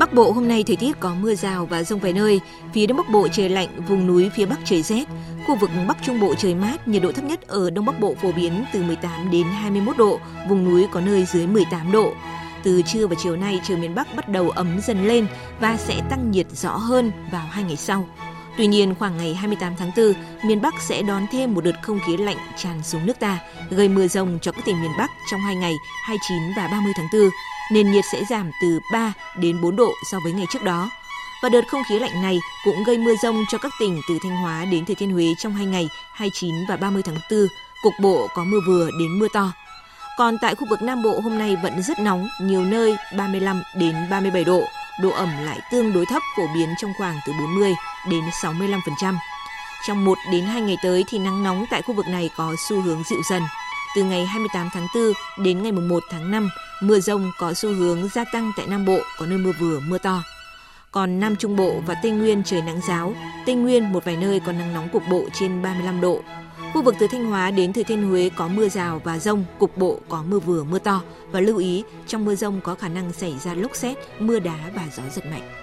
Bắc Bộ hôm nay thời tiết có mưa rào và rông vài nơi, phía Đông Bắc Bộ trời lạnh, vùng núi phía Bắc trời rét. Khu vực Bắc Trung Bộ trời mát, nhiệt độ thấp nhất ở Đông Bắc Bộ phổ biến từ 18 đến 21 độ, vùng núi có nơi dưới 18 độ. Từ trưa và chiều nay, trời miền Bắc bắt đầu ấm dần lên và sẽ tăng nhiệt rõ hơn vào hai ngày sau. Tuy nhiên, khoảng ngày 28 tháng 4, miền Bắc sẽ đón thêm một đợt không khí lạnh tràn xuống nước ta, gây mưa rông cho các tỉnh miền Bắc trong hai ngày 29 và 30 tháng 4. Nền nhiệt sẽ giảm từ 3 đến 4 độ so với ngày trước đó. Và đợt không khí lạnh này cũng gây mưa rông cho các tỉnh từ Thanh Hóa đến Thừa Thiên Huế trong hai ngày 29 và 30 tháng 4. Cục bộ có mưa vừa đến mưa to. Còn tại khu vực Nam Bộ hôm nay vẫn rất nóng, nhiều nơi 35 đến 37 độ, độ ẩm lại tương đối thấp phổ biến trong khoảng từ 40 đến 65%. Trong 1 đến 2 ngày tới thì nắng nóng tại khu vực này có xu hướng dịu dần. Từ ngày 28 tháng 4 đến ngày 1 tháng 5, mưa rông có xu hướng gia tăng tại Nam Bộ, có nơi mưa vừa, mưa to. Còn Nam Trung Bộ và Tây Nguyên trời nắng giáo, Tây Nguyên một vài nơi có nắng nóng cục bộ trên 35 độ. Khu vực từ Thanh Hóa đến Thừa Thiên Huế có mưa rào và rông, cục bộ có mưa vừa mưa to và lưu ý trong mưa rông có khả năng xảy ra lốc xét, mưa đá và gió giật mạnh.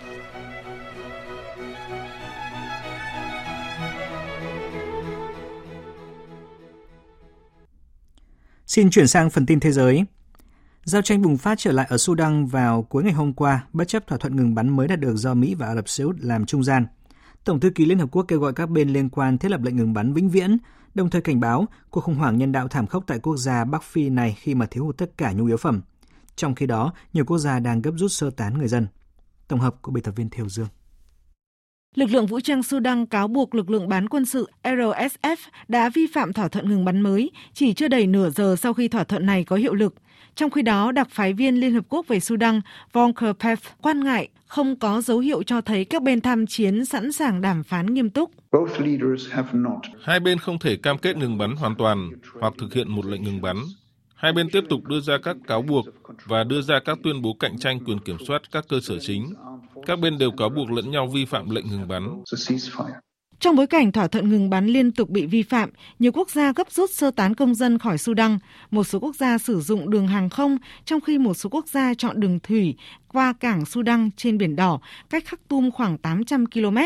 Xin chuyển sang phần tin thế giới. Giao tranh bùng phát trở lại ở Sudan vào cuối ngày hôm qua, bất chấp thỏa thuận ngừng bắn mới đạt được do Mỹ và Ả Rập Xê Út làm trung gian. Tổng thư ký Liên Hợp Quốc kêu gọi các bên liên quan thiết lập lệnh ngừng bắn vĩnh viễn, đồng thời cảnh báo cuộc khủng hoảng nhân đạo thảm khốc tại quốc gia Bắc Phi này khi mà thiếu hụt tất cả nhu yếu phẩm. Trong khi đó, nhiều quốc gia đang gấp rút sơ tán người dân. Tổng hợp của biên tập viên Thiều Dương. Lực lượng vũ trang Sudan cáo buộc lực lượng bán quân sự RSF đã vi phạm thỏa thuận ngừng bắn mới chỉ chưa đầy nửa giờ sau khi thỏa thuận này có hiệu lực. Trong khi đó, đặc phái viên Liên Hợp Quốc về Sudan Volker Perth quan ngại không có dấu hiệu cho thấy các bên tham chiến sẵn sàng đàm phán nghiêm túc. Hai bên không thể cam kết ngừng bắn hoàn toàn hoặc thực hiện một lệnh ngừng bắn. Hai bên tiếp tục đưa ra các cáo buộc và đưa ra các tuyên bố cạnh tranh quyền kiểm soát các cơ sở chính. Các bên đều cáo buộc lẫn nhau vi phạm lệnh ngừng bắn. Trong bối cảnh thỏa thuận ngừng bắn liên tục bị vi phạm, nhiều quốc gia gấp rút sơ tán công dân khỏi Sudan. Một số quốc gia sử dụng đường hàng không, trong khi một số quốc gia chọn đường thủy qua cảng Sudan trên Biển Đỏ, cách Khartoum khoảng 800 km.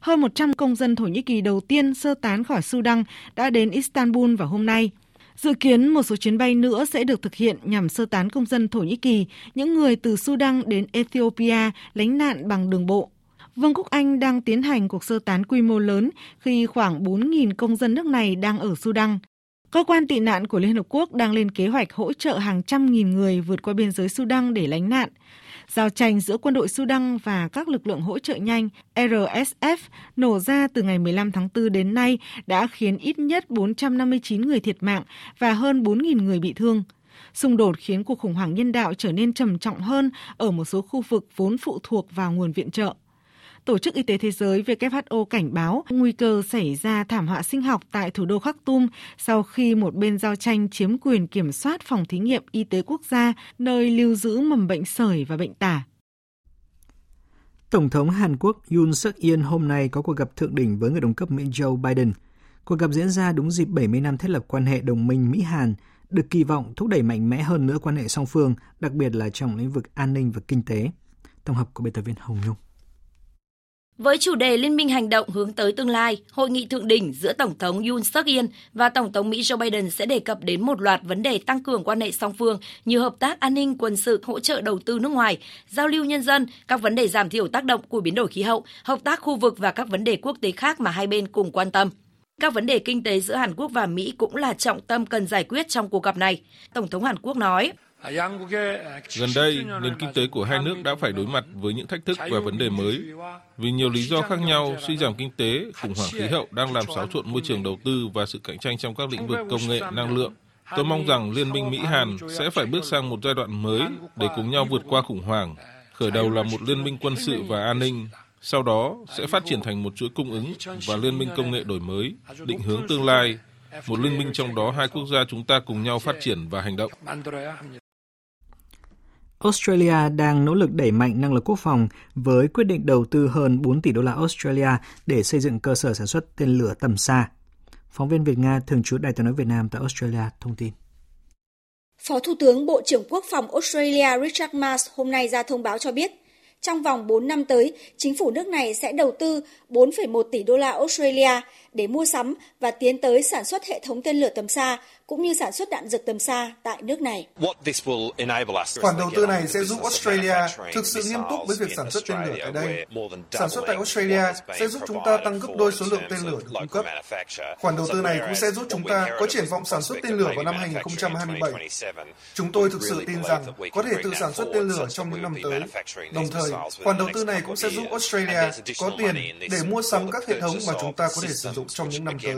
Hơn 100 công dân Thổ Nhĩ Kỳ đầu tiên sơ tán khỏi Sudan đã đến Istanbul vào hôm nay. Dự kiến một số chuyến bay nữa sẽ được thực hiện nhằm sơ tán công dân Thổ Nhĩ Kỳ, những người từ Sudan đến Ethiopia lánh nạn bằng đường bộ. Vương quốc Anh đang tiến hành cuộc sơ tán quy mô lớn khi khoảng 4.000 công dân nước này đang ở Sudan. Cơ quan tị nạn của Liên Hợp Quốc đang lên kế hoạch hỗ trợ hàng trăm nghìn người vượt qua biên giới Sudan để lánh nạn. Giao tranh giữa quân đội Sudan và các lực lượng hỗ trợ nhanh RSF nổ ra từ ngày 15 tháng 4 đến nay đã khiến ít nhất 459 người thiệt mạng và hơn 4.000 người bị thương. Xung đột khiến cuộc khủng hoảng nhân đạo trở nên trầm trọng hơn ở một số khu vực vốn phụ thuộc vào nguồn viện trợ. Tổ chức Y tế Thế giới WHO cảnh báo nguy cơ xảy ra thảm họa sinh học tại thủ đô Khartoum sau khi một bên giao tranh chiếm quyền kiểm soát phòng thí nghiệm y tế quốc gia nơi lưu giữ mầm bệnh sởi và bệnh tả. Tổng thống Hàn Quốc Yoon suk yeol hôm nay có cuộc gặp thượng đỉnh với người đồng cấp Mỹ Joe Biden. Cuộc gặp diễn ra đúng dịp 70 năm thiết lập quan hệ đồng minh Mỹ-Hàn, được kỳ vọng thúc đẩy mạnh mẽ hơn nữa quan hệ song phương, đặc biệt là trong lĩnh vực an ninh và kinh tế. Tổng hợp của biên tập viên Hồng Nhung. Với chủ đề Liên minh hành động hướng tới tương lai, hội nghị thượng đỉnh giữa Tổng thống Yoon suk yeol và Tổng thống Mỹ Joe Biden sẽ đề cập đến một loạt vấn đề tăng cường quan hệ song phương như hợp tác an ninh, quân sự, hỗ trợ đầu tư nước ngoài, giao lưu nhân dân, các vấn đề giảm thiểu tác động của biến đổi khí hậu, hợp tác khu vực và các vấn đề quốc tế khác mà hai bên cùng quan tâm. Các vấn đề kinh tế giữa Hàn Quốc và Mỹ cũng là trọng tâm cần giải quyết trong cuộc gặp này. Tổng thống Hàn Quốc nói, Gần đây, nền kinh tế của hai nước đã phải đối mặt với những thách thức và vấn đề mới. Vì nhiều lý do khác nhau, suy giảm kinh tế, khủng hoảng khí hậu đang làm xáo trộn môi trường đầu tư và sự cạnh tranh trong các lĩnh vực công nghệ, năng lượng. Tôi mong rằng Liên minh Mỹ-Hàn sẽ phải bước sang một giai đoạn mới để cùng nhau vượt qua khủng hoảng. Khởi đầu là một liên minh quân sự và an ninh, sau đó sẽ phát triển thành một chuỗi cung ứng và liên minh công nghệ đổi mới, định hướng tương lai, một liên minh trong đó hai quốc gia chúng ta cùng nhau phát triển và hành động. Australia đang nỗ lực đẩy mạnh năng lực quốc phòng với quyết định đầu tư hơn 4 tỷ đô la Australia để xây dựng cơ sở sản xuất tên lửa tầm xa. Phóng viên Việt Nga thường trú Đài tiếng nói Việt Nam tại Australia thông tin. Phó Thủ tướng Bộ trưởng Quốc phòng Australia Richard Marsh hôm nay ra thông báo cho biết, trong vòng 4 năm tới, chính phủ nước này sẽ đầu tư 4,1 tỷ đô la Australia để mua sắm và tiến tới sản xuất hệ thống tên lửa tầm xa cũng như sản xuất đạn dược tầm xa tại nước này. Khoản đầu tư này sẽ giúp Australia thực sự nghiêm túc với việc sản xuất tên lửa tại đây. Sản xuất tại Australia sẽ giúp chúng ta tăng gấp đôi số lượng tên lửa được cung cấp. Khoản đầu tư này cũng sẽ giúp chúng ta có triển vọng sản xuất tên lửa vào năm 2027. Chúng tôi thực sự tin rằng có thể tự sản xuất tên lửa trong những năm tới. Đồng thời, khoản đầu tư này cũng sẽ giúp Australia có tiền để mua sắm các hệ thống mà chúng ta có thể sử dụng trong những năm tới.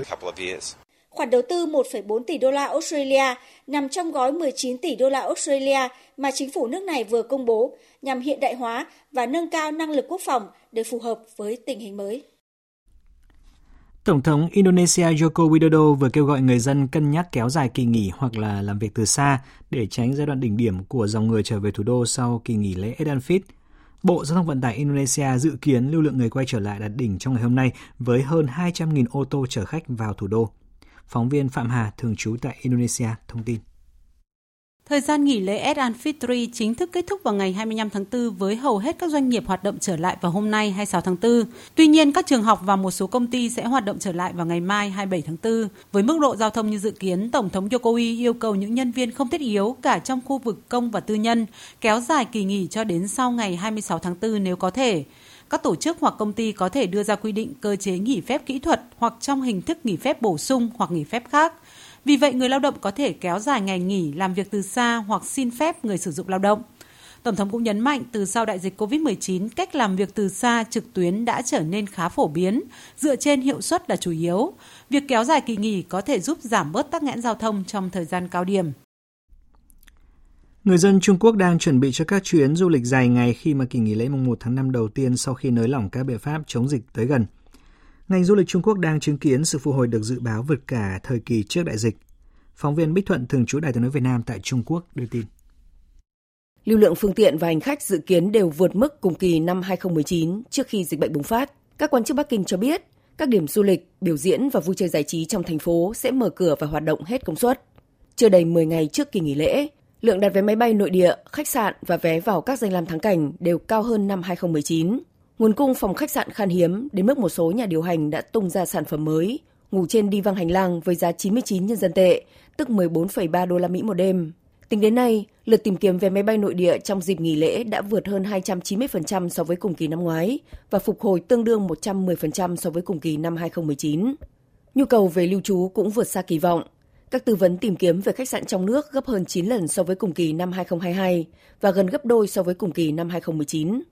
Khoản đầu tư 1,4 tỷ đô la Australia nằm trong gói 19 tỷ đô la Australia mà chính phủ nước này vừa công bố nhằm hiện đại hóa và nâng cao năng lực quốc phòng để phù hợp với tình hình mới. Tổng thống Indonesia Joko Widodo vừa kêu gọi người dân cân nhắc kéo dài kỳ nghỉ hoặc là làm việc từ xa để tránh giai đoạn đỉnh điểm của dòng người trở về thủ đô sau kỳ nghỉ lễ Eid al-Fitr. Bộ Giao thông Vận tải Indonesia dự kiến lưu lượng người quay trở lại đạt đỉnh trong ngày hôm nay với hơn 200.000 ô tô chở khách vào thủ đô. Phóng viên Phạm Hà, thường trú tại Indonesia, thông tin. Thời gian nghỉ lễ Eid al Fitri chính thức kết thúc vào ngày 25 tháng 4 với hầu hết các doanh nghiệp hoạt động trở lại vào hôm nay 26 tháng 4. Tuy nhiên, các trường học và một số công ty sẽ hoạt động trở lại vào ngày mai 27 tháng 4. Với mức độ giao thông như dự kiến, Tổng thống Jokowi yêu cầu những nhân viên không thiết yếu cả trong khu vực công và tư nhân kéo dài kỳ nghỉ cho đến sau ngày 26 tháng 4 nếu có thể các tổ chức hoặc công ty có thể đưa ra quy định cơ chế nghỉ phép kỹ thuật hoặc trong hình thức nghỉ phép bổ sung hoặc nghỉ phép khác. Vì vậy, người lao động có thể kéo dài ngày nghỉ làm việc từ xa hoặc xin phép người sử dụng lao động. Tổng thống cũng nhấn mạnh từ sau đại dịch COVID-19, cách làm việc từ xa trực tuyến đã trở nên khá phổ biến, dựa trên hiệu suất là chủ yếu. Việc kéo dài kỳ nghỉ có thể giúp giảm bớt tắc nghẽn giao thông trong thời gian cao điểm. Người dân Trung Quốc đang chuẩn bị cho các chuyến du lịch dài ngày khi mà kỳ nghỉ lễ mùng 1 tháng 5 đầu tiên sau khi nới lỏng các biện pháp chống dịch tới gần. Ngành du lịch Trung Quốc đang chứng kiến sự phục hồi được dự báo vượt cả thời kỳ trước đại dịch. Phóng viên Bích Thuận thường trú Đài tiếng nói Việt Nam tại Trung Quốc đưa tin. Lưu lượng phương tiện và hành khách dự kiến đều vượt mức cùng kỳ năm 2019 trước khi dịch bệnh bùng phát. Các quan chức Bắc Kinh cho biết, các điểm du lịch, biểu diễn và vui chơi giải trí trong thành phố sẽ mở cửa và hoạt động hết công suất. Chưa đầy 10 ngày trước kỳ nghỉ lễ, lượng đặt vé máy bay nội địa, khách sạn và vé vào các danh lam thắng cảnh đều cao hơn năm 2019. Nguồn cung phòng khách sạn khan hiếm đến mức một số nhà điều hành đã tung ra sản phẩm mới, ngủ trên đi văng hành lang với giá 99 nhân dân tệ, tức 14,3 đô la Mỹ một đêm. Tính đến nay, lượt tìm kiếm vé máy bay nội địa trong dịp nghỉ lễ đã vượt hơn 290% so với cùng kỳ năm ngoái và phục hồi tương đương 110% so với cùng kỳ năm 2019. Nhu cầu về lưu trú cũng vượt xa kỳ vọng. Các tư vấn tìm kiếm về khách sạn trong nước gấp hơn 9 lần so với cùng kỳ năm 2022 và gần gấp đôi so với cùng kỳ năm 2019.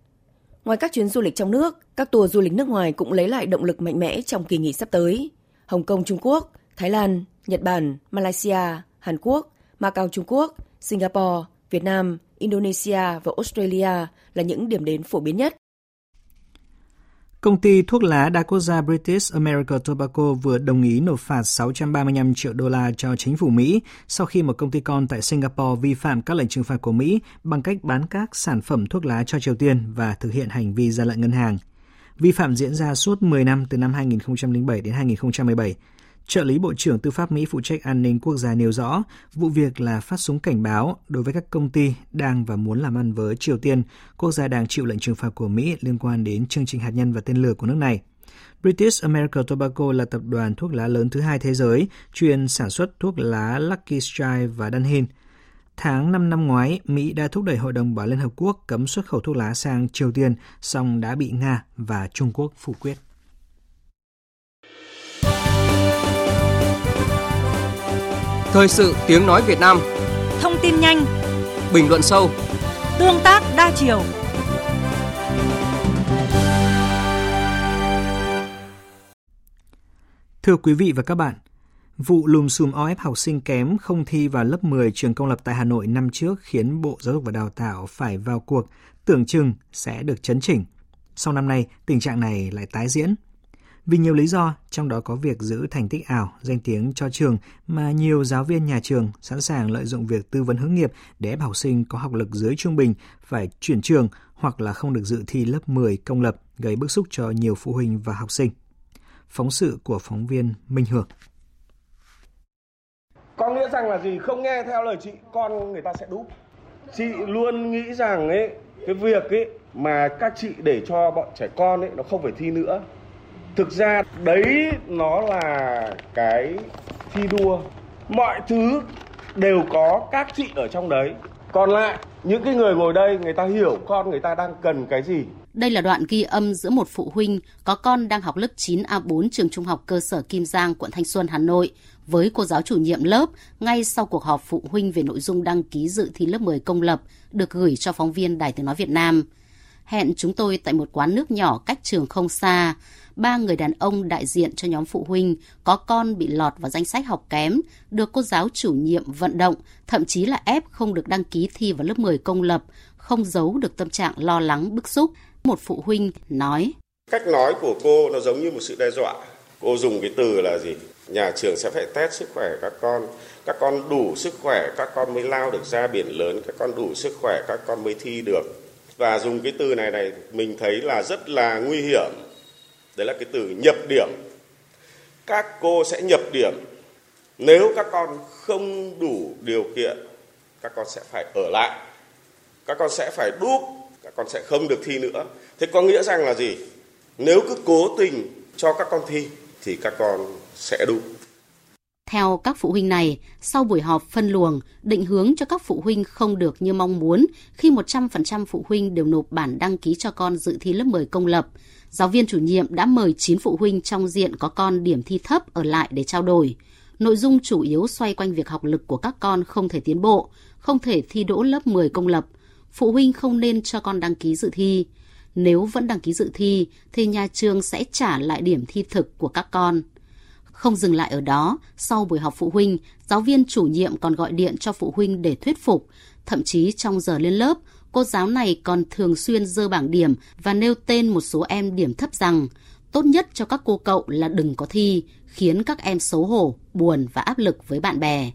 Ngoài các chuyến du lịch trong nước, các tour du lịch nước ngoài cũng lấy lại động lực mạnh mẽ trong kỳ nghỉ sắp tới. Hồng Kông Trung Quốc, Thái Lan, Nhật Bản, Malaysia, Hàn Quốc, Macau Trung Quốc, Singapore, Việt Nam, Indonesia và Australia là những điểm đến phổ biến nhất. Công ty thuốc lá đa quốc gia British America Tobacco vừa đồng ý nộp phạt 635 triệu đô la cho chính phủ Mỹ sau khi một công ty con tại Singapore vi phạm các lệnh trừng phạt của Mỹ bằng cách bán các sản phẩm thuốc lá cho Triều Tiên và thực hiện hành vi gian lận ngân hàng. Vi phạm diễn ra suốt 10 năm từ năm 2007 đến 2017. Trợ lý Bộ trưởng Tư pháp Mỹ phụ trách an ninh quốc gia nêu rõ, vụ việc là phát súng cảnh báo đối với các công ty đang và muốn làm ăn với Triều Tiên, quốc gia đang chịu lệnh trừng phạt của Mỹ liên quan đến chương trình hạt nhân và tên lửa của nước này. British American Tobacco là tập đoàn thuốc lá lớn thứ hai thế giới, chuyên sản xuất thuốc lá Lucky Strike và Dunhill. Tháng 5 năm ngoái, Mỹ đã thúc đẩy Hội đồng Bảo Liên Hợp Quốc cấm xuất khẩu thuốc lá sang Triều Tiên, song đã bị Nga và Trung Quốc phủ quyết. Thời sự tiếng nói Việt Nam Thông tin nhanh Bình luận sâu Tương tác đa chiều Thưa quý vị và các bạn, vụ lùm xùm o ép học sinh kém không thi vào lớp 10 trường công lập tại Hà Nội năm trước khiến Bộ Giáo dục và Đào tạo phải vào cuộc, tưởng chừng sẽ được chấn chỉnh. Sau năm nay, tình trạng này lại tái diễn. Vì nhiều lý do, trong đó có việc giữ thành tích ảo, danh tiếng cho trường mà nhiều giáo viên nhà trường sẵn sàng lợi dụng việc tư vấn hướng nghiệp để ép học sinh có học lực dưới trung bình phải chuyển trường hoặc là không được dự thi lớp 10 công lập gây bức xúc cho nhiều phụ huynh và học sinh. Phóng sự của phóng viên Minh Hưởng. Có nghĩa rằng là gì? Không nghe theo lời chị, con người ta sẽ đúp. Chị luôn nghĩ rằng ấy, cái việc ấy mà các chị để cho bọn trẻ con ấy nó không phải thi nữa thực ra đấy nó là cái thi đua. Mọi thứ đều có các chị ở trong đấy. Còn lại những cái người ngồi đây người ta hiểu con người ta đang cần cái gì. Đây là đoạn ghi âm giữa một phụ huynh có con đang học lớp 9A4 trường trung học cơ sở Kim Giang, quận Thanh Xuân, Hà Nội với cô giáo chủ nhiệm lớp ngay sau cuộc họp phụ huynh về nội dung đăng ký dự thi lớp 10 công lập được gửi cho phóng viên Đài Tiếng Nói Việt Nam. Hẹn chúng tôi tại một quán nước nhỏ cách trường không xa ba người đàn ông đại diện cho nhóm phụ huynh có con bị lọt vào danh sách học kém, được cô giáo chủ nhiệm vận động, thậm chí là ép không được đăng ký thi vào lớp 10 công lập, không giấu được tâm trạng lo lắng bức xúc. Một phụ huynh nói. Cách nói của cô nó giống như một sự đe dọa. Cô dùng cái từ là gì? Nhà trường sẽ phải test sức khỏe các con. Các con đủ sức khỏe, các con mới lao được ra biển lớn. Các con đủ sức khỏe, các con mới thi được. Và dùng cái từ này này mình thấy là rất là nguy hiểm đấy là cái từ nhập điểm. Các cô sẽ nhập điểm. Nếu các con không đủ điều kiện, các con sẽ phải ở lại. Các con sẽ phải đúc các con sẽ không được thi nữa. Thế có nghĩa rằng là gì? Nếu cứ cố tình cho các con thi, thì các con sẽ đúc theo các phụ huynh này, sau buổi họp phân luồng, định hướng cho các phụ huynh không được như mong muốn khi 100% phụ huynh đều nộp bản đăng ký cho con dự thi lớp 10 công lập, giáo viên chủ nhiệm đã mời 9 phụ huynh trong diện có con điểm thi thấp ở lại để trao đổi. Nội dung chủ yếu xoay quanh việc học lực của các con không thể tiến bộ, không thể thi đỗ lớp 10 công lập. Phụ huynh không nên cho con đăng ký dự thi. Nếu vẫn đăng ký dự thi thì nhà trường sẽ trả lại điểm thi thực của các con. Không dừng lại ở đó, sau buổi học phụ huynh, giáo viên chủ nhiệm còn gọi điện cho phụ huynh để thuyết phục. Thậm chí trong giờ lên lớp, cô giáo này còn thường xuyên dơ bảng điểm và nêu tên một số em điểm thấp rằng tốt nhất cho các cô cậu là đừng có thi, khiến các em xấu hổ, buồn và áp lực với bạn bè.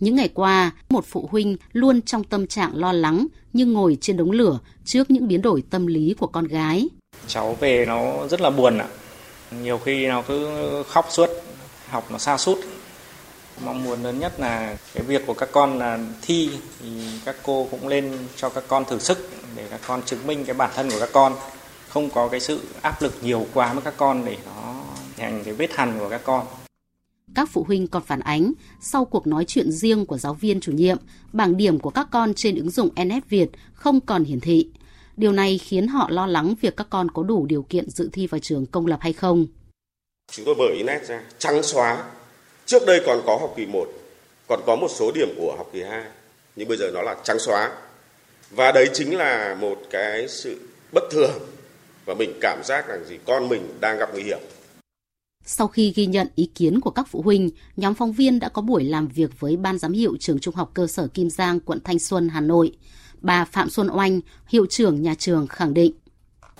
Những ngày qua, một phụ huynh luôn trong tâm trạng lo lắng nhưng ngồi trên đống lửa trước những biến đổi tâm lý của con gái. Cháu về nó rất là buồn ạ. Nhiều khi nó cứ khóc suốt, học nó xa sút. Mong muốn lớn nhất là cái việc của các con là thi thì các cô cũng lên cho các con thử sức để các con chứng minh cái bản thân của các con. Không có cái sự áp lực nhiều quá với các con để nó thành cái vết hằn của các con. Các phụ huynh còn phản ánh sau cuộc nói chuyện riêng của giáo viên chủ nhiệm, bảng điểm của các con trên ứng dụng NS Việt không còn hiển thị. Điều này khiến họ lo lắng việc các con có đủ điều kiện dự thi vào trường công lập hay không. Chúng tôi mở Inet ra, trắng xóa Trước đây còn có học kỳ 1, còn có một số điểm của học kỳ 2, nhưng bây giờ nó là trắng xóa. Và đấy chính là một cái sự bất thường và mình cảm giác rằng gì con mình đang gặp nguy hiểm. Sau khi ghi nhận ý kiến của các phụ huynh, nhóm phóng viên đã có buổi làm việc với Ban giám hiệu trường Trung học cơ sở Kim Giang, quận Thanh Xuân, Hà Nội. Bà Phạm Xuân Oanh, hiệu trưởng nhà trường khẳng định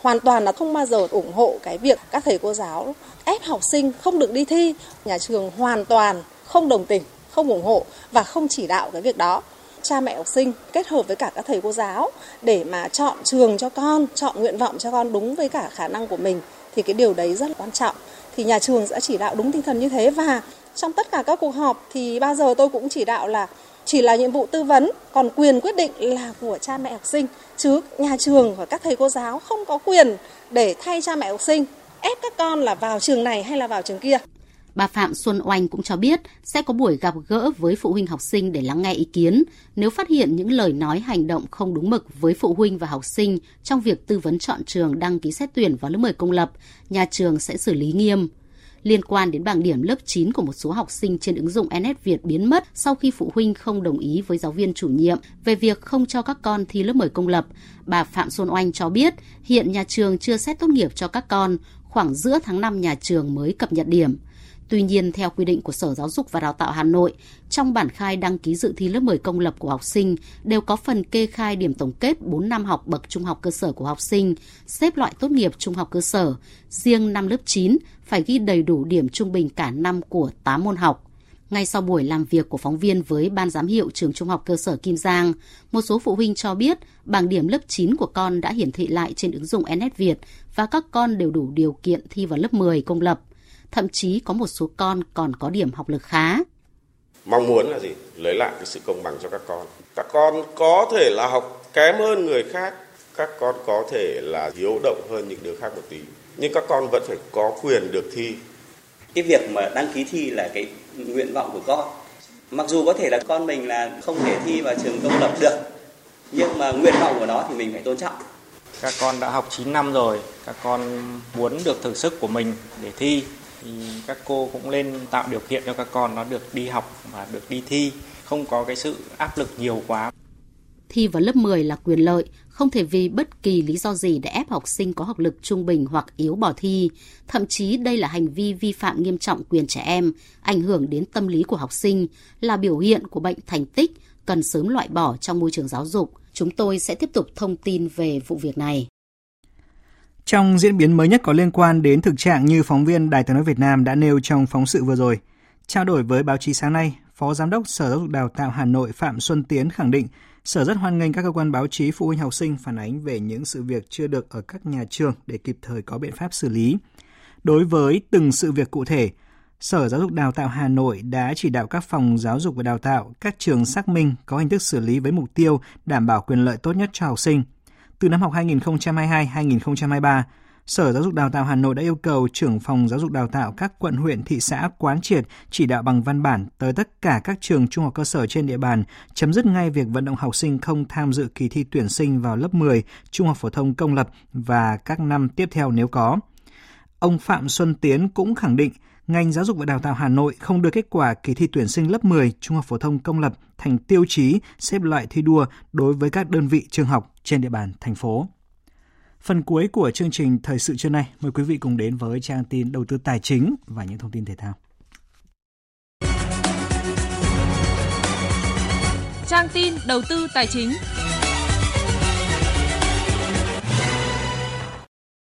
hoàn toàn là không bao giờ ủng hộ cái việc các thầy cô giáo ép học sinh không được đi thi. Nhà trường hoàn toàn không đồng tình, không ủng hộ và không chỉ đạo cái việc đó. Cha mẹ học sinh kết hợp với cả các thầy cô giáo để mà chọn trường cho con, chọn nguyện vọng cho con đúng với cả khả năng của mình thì cái điều đấy rất là quan trọng thì nhà trường sẽ chỉ đạo đúng tinh thần như thế và trong tất cả các cuộc họp thì bao giờ tôi cũng chỉ đạo là chỉ là nhiệm vụ tư vấn, còn quyền quyết định là của cha mẹ học sinh, chứ nhà trường và các thầy cô giáo không có quyền để thay cha mẹ học sinh ép các con là vào trường này hay là vào trường kia. Bà Phạm Xuân Oanh cũng cho biết sẽ có buổi gặp gỡ với phụ huynh học sinh để lắng nghe ý kiến. Nếu phát hiện những lời nói hành động không đúng mực với phụ huynh và học sinh trong việc tư vấn chọn trường đăng ký xét tuyển vào lớp 10 công lập, nhà trường sẽ xử lý nghiêm liên quan đến bảng điểm lớp 9 của một số học sinh trên ứng dụng NS Việt biến mất sau khi phụ huynh không đồng ý với giáo viên chủ nhiệm về việc không cho các con thi lớp 10 công lập. Bà Phạm Xuân Oanh cho biết hiện nhà trường chưa xét tốt nghiệp cho các con, khoảng giữa tháng 5 nhà trường mới cập nhật điểm. Tuy nhiên, theo quy định của Sở Giáo dục và Đào tạo Hà Nội, trong bản khai đăng ký dự thi lớp 10 công lập của học sinh đều có phần kê khai điểm tổng kết 4 năm học bậc trung học cơ sở của học sinh, xếp loại tốt nghiệp trung học cơ sở. Riêng năm lớp 9 phải ghi đầy đủ điểm trung bình cả năm của 8 môn học. Ngay sau buổi làm việc của phóng viên với Ban giám hiệu trường trung học cơ sở Kim Giang, một số phụ huynh cho biết bảng điểm lớp 9 của con đã hiển thị lại trên ứng dụng NS Việt và các con đều đủ điều kiện thi vào lớp 10 công lập thậm chí có một số con còn có điểm học lực khá. Mong muốn là gì? Lấy lại cái sự công bằng cho các con. Các con có thể là học kém hơn người khác, các con có thể là hiếu động hơn những đứa khác một tí, nhưng các con vẫn phải có quyền được thi. Cái việc mà đăng ký thi là cái nguyện vọng của con. Mặc dù có thể là con mình là không thể thi vào trường công lập được, nhưng mà nguyện vọng của nó thì mình phải tôn trọng. Các con đã học 9 năm rồi, các con muốn được thử sức của mình để thi thì các cô cũng lên tạo điều kiện cho các con nó được đi học và được đi thi, không có cái sự áp lực nhiều quá. Thi vào lớp 10 là quyền lợi, không thể vì bất kỳ lý do gì để ép học sinh có học lực trung bình hoặc yếu bỏ thi. Thậm chí đây là hành vi vi phạm nghiêm trọng quyền trẻ em, ảnh hưởng đến tâm lý của học sinh, là biểu hiện của bệnh thành tích, cần sớm loại bỏ trong môi trường giáo dục. Chúng tôi sẽ tiếp tục thông tin về vụ việc này. Trong diễn biến mới nhất có liên quan đến thực trạng như phóng viên Đài tiếng nói Việt Nam đã nêu trong phóng sự vừa rồi, trao đổi với báo chí sáng nay, Phó Giám đốc Sở Giáo dục Đào tạo Hà Nội Phạm Xuân Tiến khẳng định Sở rất hoan nghênh các cơ quan báo chí phụ huynh học sinh phản ánh về những sự việc chưa được ở các nhà trường để kịp thời có biện pháp xử lý. Đối với từng sự việc cụ thể, Sở Giáo dục Đào tạo Hà Nội đã chỉ đạo các phòng giáo dục và đào tạo, các trường xác minh có hình thức xử lý với mục tiêu đảm bảo quyền lợi tốt nhất cho học sinh – từ năm học 2022-2023, Sở Giáo dục Đào tạo Hà Nội đã yêu cầu trưởng phòng giáo dục đào tạo các quận huyện thị xã quán triệt chỉ đạo bằng văn bản tới tất cả các trường trung học cơ sở trên địa bàn chấm dứt ngay việc vận động học sinh không tham dự kỳ thi tuyển sinh vào lớp 10 trung học phổ thông công lập và các năm tiếp theo nếu có. Ông Phạm Xuân Tiến cũng khẳng định ngành giáo dục và đào tạo Hà Nội không đưa kết quả kỳ thi tuyển sinh lớp 10 trung học phổ thông công lập thành tiêu chí xếp loại thi đua đối với các đơn vị trường học trên địa bàn thành phố. Phần cuối của chương trình thời sự trưa nay, mời quý vị cùng đến với trang tin đầu tư tài chính và những thông tin thể thao. Trang tin đầu tư tài chính.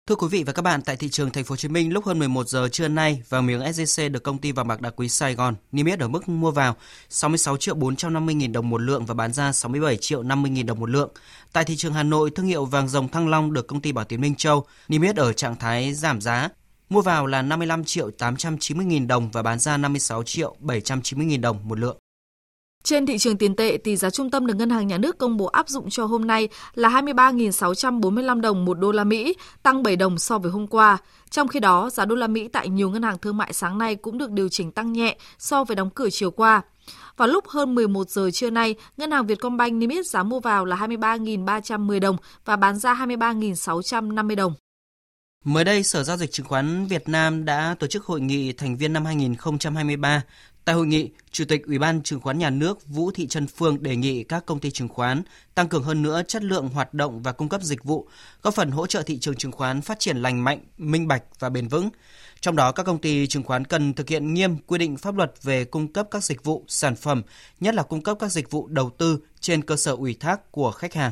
Thưa quý vị và các bạn, tại thị trường Thành phố Hồ Chí Minh lúc hơn 11 giờ trưa nay, vàng miếng SJC được công ty vàng bạc đá quý Sài Gòn niêm yết ở mức mua vào 66 triệu 450 000 đồng một lượng và bán ra 67 triệu 50 000 đồng một lượng. Tại thị trường Hà Nội, thương hiệu vàng rồng Thăng Long được công ty Bảo Tín Minh Châu niêm yết ở trạng thái giảm giá. Mua vào là 55 triệu 890 000 đồng và bán ra 56 triệu 790 000 đồng một lượng. Trên thị trường tiền tệ, tỷ giá trung tâm được Ngân hàng Nhà nước công bố áp dụng cho hôm nay là 23.645 đồng một đô la Mỹ, tăng 7 đồng so với hôm qua. Trong khi đó, giá đô la Mỹ tại nhiều ngân hàng thương mại sáng nay cũng được điều chỉnh tăng nhẹ so với đóng cửa chiều qua. Vào lúc hơn 11 giờ trưa nay, Ngân hàng Vietcombank niêm yết giá mua vào là 23.310 đồng và bán ra 23.650 đồng. Mới đây, Sở Giao dịch Chứng khoán Việt Nam đã tổ chức hội nghị thành viên năm 2023 Tại hội nghị, Chủ tịch Ủy ban Chứng khoán Nhà nước Vũ Thị Trân Phương đề nghị các công ty chứng khoán tăng cường hơn nữa chất lượng hoạt động và cung cấp dịch vụ, góp phần hỗ trợ thị trường chứng khoán phát triển lành mạnh, minh bạch và bền vững. Trong đó, các công ty chứng khoán cần thực hiện nghiêm quy định pháp luật về cung cấp các dịch vụ, sản phẩm, nhất là cung cấp các dịch vụ đầu tư trên cơ sở ủy thác của khách hàng.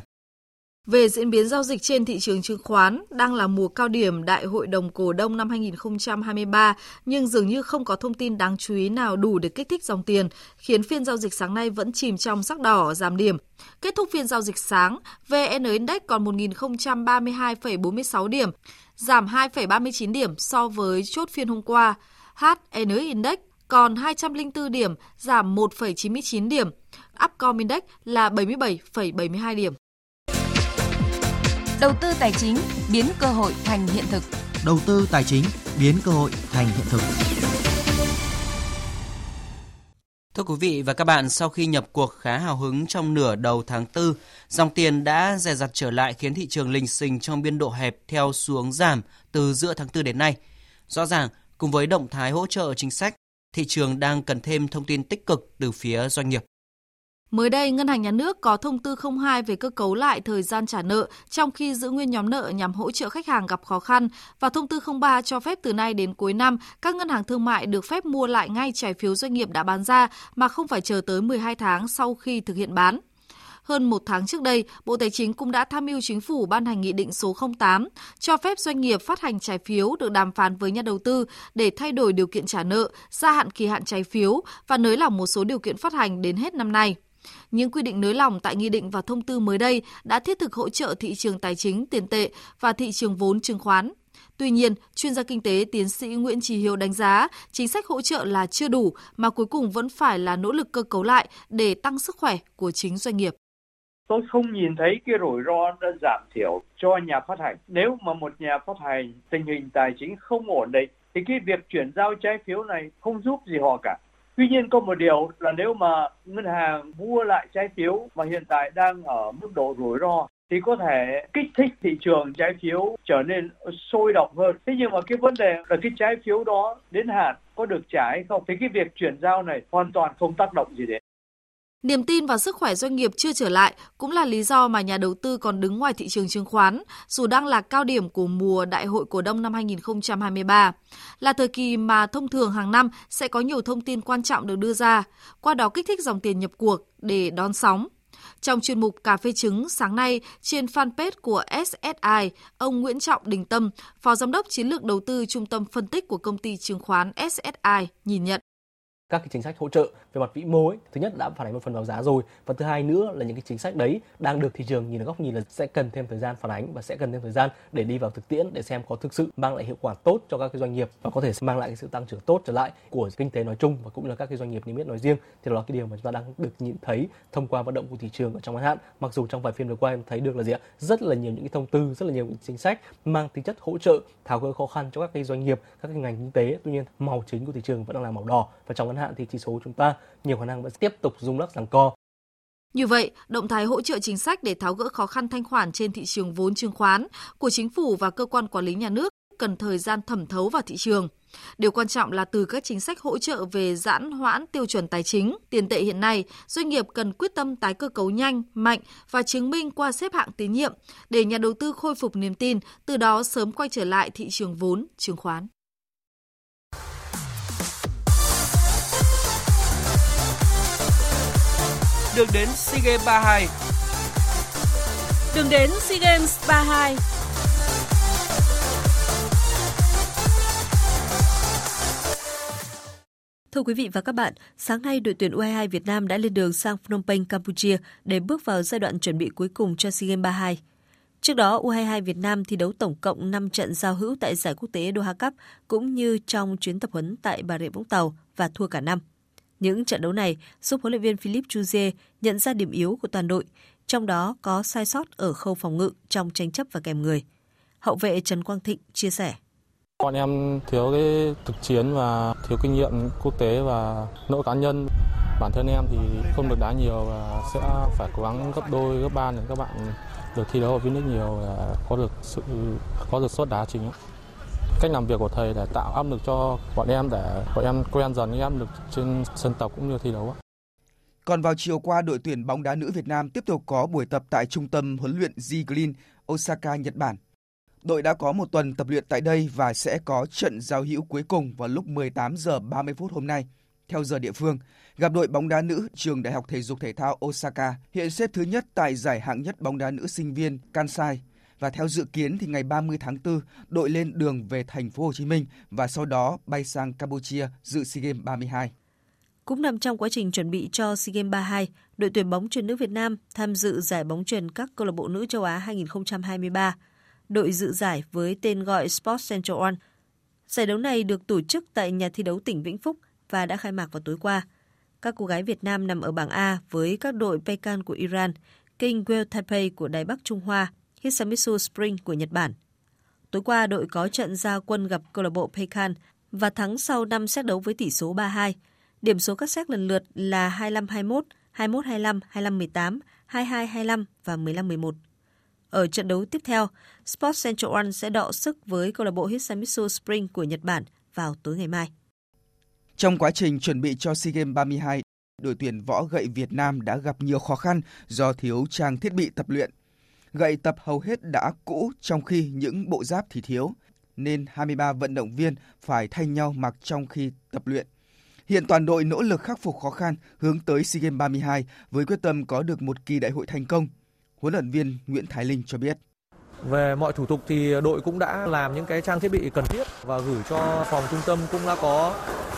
Về diễn biến giao dịch trên thị trường chứng khoán, đang là mùa cao điểm Đại hội đồng cổ đông năm 2023, nhưng dường như không có thông tin đáng chú ý nào đủ để kích thích dòng tiền, khiến phiên giao dịch sáng nay vẫn chìm trong sắc đỏ giảm điểm. Kết thúc phiên giao dịch sáng, VN Index còn 1.032,46 điểm, giảm 2,39 điểm so với chốt phiên hôm qua. HN Index còn 204 điểm, giảm 1,99 điểm. Upcom Index là 77,72 điểm. Đầu tư tài chính biến cơ hội thành hiện thực. Đầu tư tài chính biến cơ hội thành hiện thực. Thưa quý vị và các bạn, sau khi nhập cuộc khá hào hứng trong nửa đầu tháng 4, dòng tiền đã dè dặt trở lại khiến thị trường lình xình trong biên độ hẹp theo xuống giảm từ giữa tháng 4 đến nay. Rõ ràng, cùng với động thái hỗ trợ chính sách, thị trường đang cần thêm thông tin tích cực từ phía doanh nghiệp. Mới đây, Ngân hàng Nhà nước có thông tư 02 về cơ cấu lại thời gian trả nợ trong khi giữ nguyên nhóm nợ nhằm hỗ trợ khách hàng gặp khó khăn và thông tư 03 cho phép từ nay đến cuối năm, các ngân hàng thương mại được phép mua lại ngay trái phiếu doanh nghiệp đã bán ra mà không phải chờ tới 12 tháng sau khi thực hiện bán. Hơn một tháng trước đây, Bộ Tài chính cũng đã tham mưu chính phủ ban hành nghị định số 08 cho phép doanh nghiệp phát hành trái phiếu được đàm phán với nhà đầu tư để thay đổi điều kiện trả nợ, gia hạn kỳ hạn trái phiếu và nới lỏng một số điều kiện phát hành đến hết năm nay. Những quy định nới lỏng tại nghị định và thông tư mới đây đã thiết thực hỗ trợ thị trường tài chính, tiền tệ và thị trường vốn chứng khoán. Tuy nhiên, chuyên gia kinh tế tiến sĩ Nguyễn Trì Hiếu đánh giá chính sách hỗ trợ là chưa đủ mà cuối cùng vẫn phải là nỗ lực cơ cấu lại để tăng sức khỏe của chính doanh nghiệp. Tôi không nhìn thấy cái rủi ro đã giảm thiểu cho nhà phát hành. Nếu mà một nhà phát hành tình hình tài chính không ổn định thì cái việc chuyển giao trái phiếu này không giúp gì họ cả. Tuy nhiên có một điều là nếu mà ngân hàng mua lại trái phiếu mà hiện tại đang ở mức độ rủi ro thì có thể kích thích thị trường trái phiếu trở nên sôi động hơn. Thế nhưng mà cái vấn đề là cái trái phiếu đó đến hạn có được trả hay không thì cái việc chuyển giao này hoàn toàn không tác động gì đến. Niềm tin vào sức khỏe doanh nghiệp chưa trở lại cũng là lý do mà nhà đầu tư còn đứng ngoài thị trường chứng khoán, dù đang là cao điểm của mùa Đại hội cổ đông năm 2023. Là thời kỳ mà thông thường hàng năm sẽ có nhiều thông tin quan trọng được đưa ra, qua đó kích thích dòng tiền nhập cuộc để đón sóng. Trong chuyên mục Cà phê trứng sáng nay trên fanpage của SSI, ông Nguyễn Trọng Đình Tâm, Phó Giám đốc Chiến lược Đầu tư Trung tâm Phân tích của công ty chứng khoán SSI, nhìn nhận các cái chính sách hỗ trợ về mặt vĩ mô ấy, thứ nhất đã phản ánh một phần vào giá rồi và thứ hai nữa là những cái chính sách đấy đang được thị trường nhìn ở góc nhìn là sẽ cần thêm thời gian phản ánh và sẽ cần thêm thời gian để đi vào thực tiễn để xem có thực sự mang lại hiệu quả tốt cho các cái doanh nghiệp và có thể mang lại cái sự tăng trưởng tốt trở lại của kinh tế nói chung và cũng là các cái doanh nghiệp niêm yết nói riêng. Thì đó là cái điều mà chúng ta đang được nhìn thấy thông qua vận động của thị trường ở trong ngắn hạn. Mặc dù trong vài phiên vừa qua em thấy được là gì ạ? Rất là nhiều những cái thông tư rất là nhiều những chính sách mang tính chất hỗ trợ tháo gỡ khó khăn cho các cái doanh nghiệp các cái ngành kinh tế. Tuy nhiên màu chính của thị trường vẫn đang là màu đỏ và trong ngắn hạn thì chỉ số chúng ta nhiều khả năng vẫn tiếp tục rung lắc giằng co. Như vậy, động thái hỗ trợ chính sách để tháo gỡ khó khăn thanh khoản trên thị trường vốn chứng khoán của chính phủ và cơ quan quản lý nhà nước cần thời gian thẩm thấu vào thị trường. Điều quan trọng là từ các chính sách hỗ trợ về giãn hoãn tiêu chuẩn tài chính, tiền tệ hiện nay, doanh nghiệp cần quyết tâm tái cơ cấu nhanh, mạnh và chứng minh qua xếp hạng tín nhiệm để nhà đầu tư khôi phục niềm tin, từ đó sớm quay trở lại thị trường vốn, chứng khoán. Đường đến SEA Games 32 Đường đến SEA Games 32 Thưa quý vị và các bạn, sáng nay đội tuyển U22 Việt Nam đã lên đường sang Phnom Penh, Campuchia để bước vào giai đoạn chuẩn bị cuối cùng cho SEA Games 32. Trước đó, U22 Việt Nam thi đấu tổng cộng 5 trận giao hữu tại giải quốc tế Doha Cup cũng như trong chuyến tập huấn tại Bà Rịa Vũng Tàu và thua cả năm. Những trận đấu này giúp huấn luyện viên Philip Chuzier nhận ra điểm yếu của toàn đội, trong đó có sai sót ở khâu phòng ngự trong tranh chấp và kèm người. Hậu vệ Trần Quang Thịnh chia sẻ. Bọn em thiếu cái thực chiến và thiếu kinh nghiệm quốc tế và nỗi cá nhân. Bản thân em thì không được đá nhiều và sẽ phải cố gắng gấp đôi, gấp ba để các bạn được thi đấu ở phía nước nhiều và có được sự có được suất đá chính cách làm việc của thầy để tạo áp lực cho bọn em để bọn em quen dần với áp lực trên sân tập cũng như thi đấu. Còn vào chiều qua, đội tuyển bóng đá nữ Việt Nam tiếp tục có buổi tập tại trung tâm huấn luyện G Green, Osaka, Nhật Bản. Đội đã có một tuần tập luyện tại đây và sẽ có trận giao hữu cuối cùng vào lúc 18 giờ 30 phút hôm nay. theo giờ địa phương, gặp đội bóng đá nữ trường Đại học Thể dục Thể thao Osaka hiện xếp thứ nhất tại giải hạng nhất bóng đá nữ sinh viên Kansai và theo dự kiến thì ngày 30 tháng 4 đội lên đường về thành phố Hồ Chí Minh và sau đó bay sang Campuchia dự SEA Games 32. Cũng nằm trong quá trình chuẩn bị cho SEA Games 32, đội tuyển bóng chuyền nữ Việt Nam tham dự giải bóng chuyền các câu lạc bộ nữ châu Á 2023. Đội dự giải với tên gọi Sports Central One. Giải đấu này được tổ chức tại nhà thi đấu tỉnh Vĩnh Phúc và đã khai mạc vào tối qua. Các cô gái Việt Nam nằm ở bảng A với các đội Pekan của Iran, King Well Taipei của Đài Bắc Trung Hoa, Hisamitsu Spring của Nhật Bản. Tối qua, đội có trận giao quân gặp câu lạc bộ Pekan và thắng sau 5 set đấu với tỷ số 3-2. Điểm số các set lần lượt là 25-21, 21-25, 25-18, 22-25 và 15-11. Ở trận đấu tiếp theo, Sports Central One sẽ đọ sức với câu lạc bộ Hisamitsu Spring của Nhật Bản vào tối ngày mai. Trong quá trình chuẩn bị cho SEA Games 32, đội tuyển võ gậy Việt Nam đã gặp nhiều khó khăn do thiếu trang thiết bị tập luyện. Gậy tập hầu hết đã cũ trong khi những bộ giáp thì thiếu, nên 23 vận động viên phải thay nhau mặc trong khi tập luyện. Hiện toàn đội nỗ lực khắc phục khó khăn hướng tới SEA Games 32 với quyết tâm có được một kỳ đại hội thành công. Huấn luyện viên Nguyễn Thái Linh cho biết. Về mọi thủ tục thì đội cũng đã làm những cái trang thiết bị cần thiết và gửi cho phòng trung tâm cũng đã có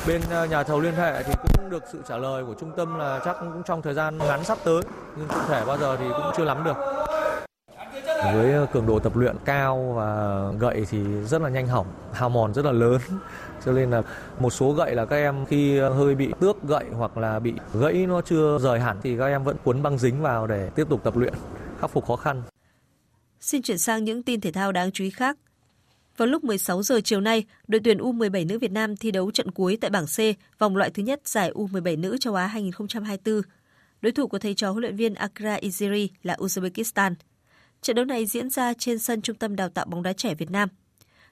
bên ờ, nhà thầu liên hệ thì cũng được sự trả lời của trung tâm là chắc cũng trong thời gian ngắn sắp tới nhưng cụ thể bao giờ thì cũng chưa lắm được. Với ờ, cường độ tập luyện cao và gậy thì rất là nhanh hỏng, hao mòn rất là lớn. Cho nên là một số gậy là các em khi ờ, hơi bị tước gậy hoặc là bị gãy nó chưa rời hẳn thì các em vẫn cuốn băng dính vào để tiếp tục tập luyện, khắc phục khó khăn. Xin chuyển sang những tin thể thao đáng chú ý khác. Vào lúc 16 giờ chiều nay, đội tuyển U17 nữ Việt Nam thi đấu trận cuối tại bảng C, vòng loại thứ nhất giải U17 nữ châu Á 2024. Đối thủ của thầy trò huấn luyện viên Akra Iziri là Uzbekistan. Trận đấu này diễn ra trên sân Trung tâm Đào tạo bóng đá trẻ Việt Nam.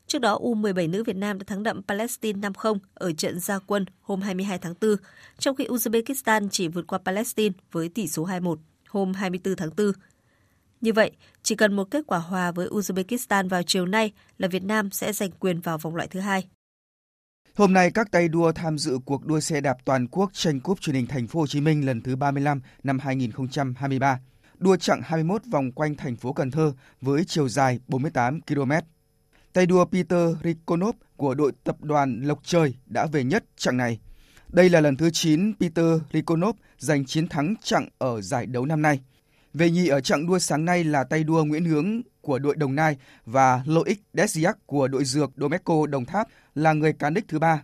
Trước đó, U17 nữ Việt Nam đã thắng đậm Palestine 5-0 ở trận gia quân hôm 22 tháng 4, trong khi Uzbekistan chỉ vượt qua Palestine với tỷ số 2-1 hôm 24 tháng 4. Như vậy, chỉ cần một kết quả hòa với Uzbekistan vào chiều nay là Việt Nam sẽ giành quyền vào vòng loại thứ hai. Hôm nay các tay đua tham dự cuộc đua xe đạp toàn quốc tranh cúp truyền hình Thành phố Hồ Chí Minh lần thứ 35 năm 2023. Đua chặng 21 vòng quanh thành phố Cần Thơ với chiều dài 48 km. Tay đua Peter Rikonov của đội tập đoàn Lộc Trời đã về nhất chặng này. Đây là lần thứ 9 Peter Rikonov giành chiến thắng chặng ở giải đấu năm nay. Về nhì ở chặng đua sáng nay là tay đua Nguyễn Hướng của đội Đồng Nai và Loic Desiak của đội dược Domeco Đồng Tháp là người cán đích thứ ba.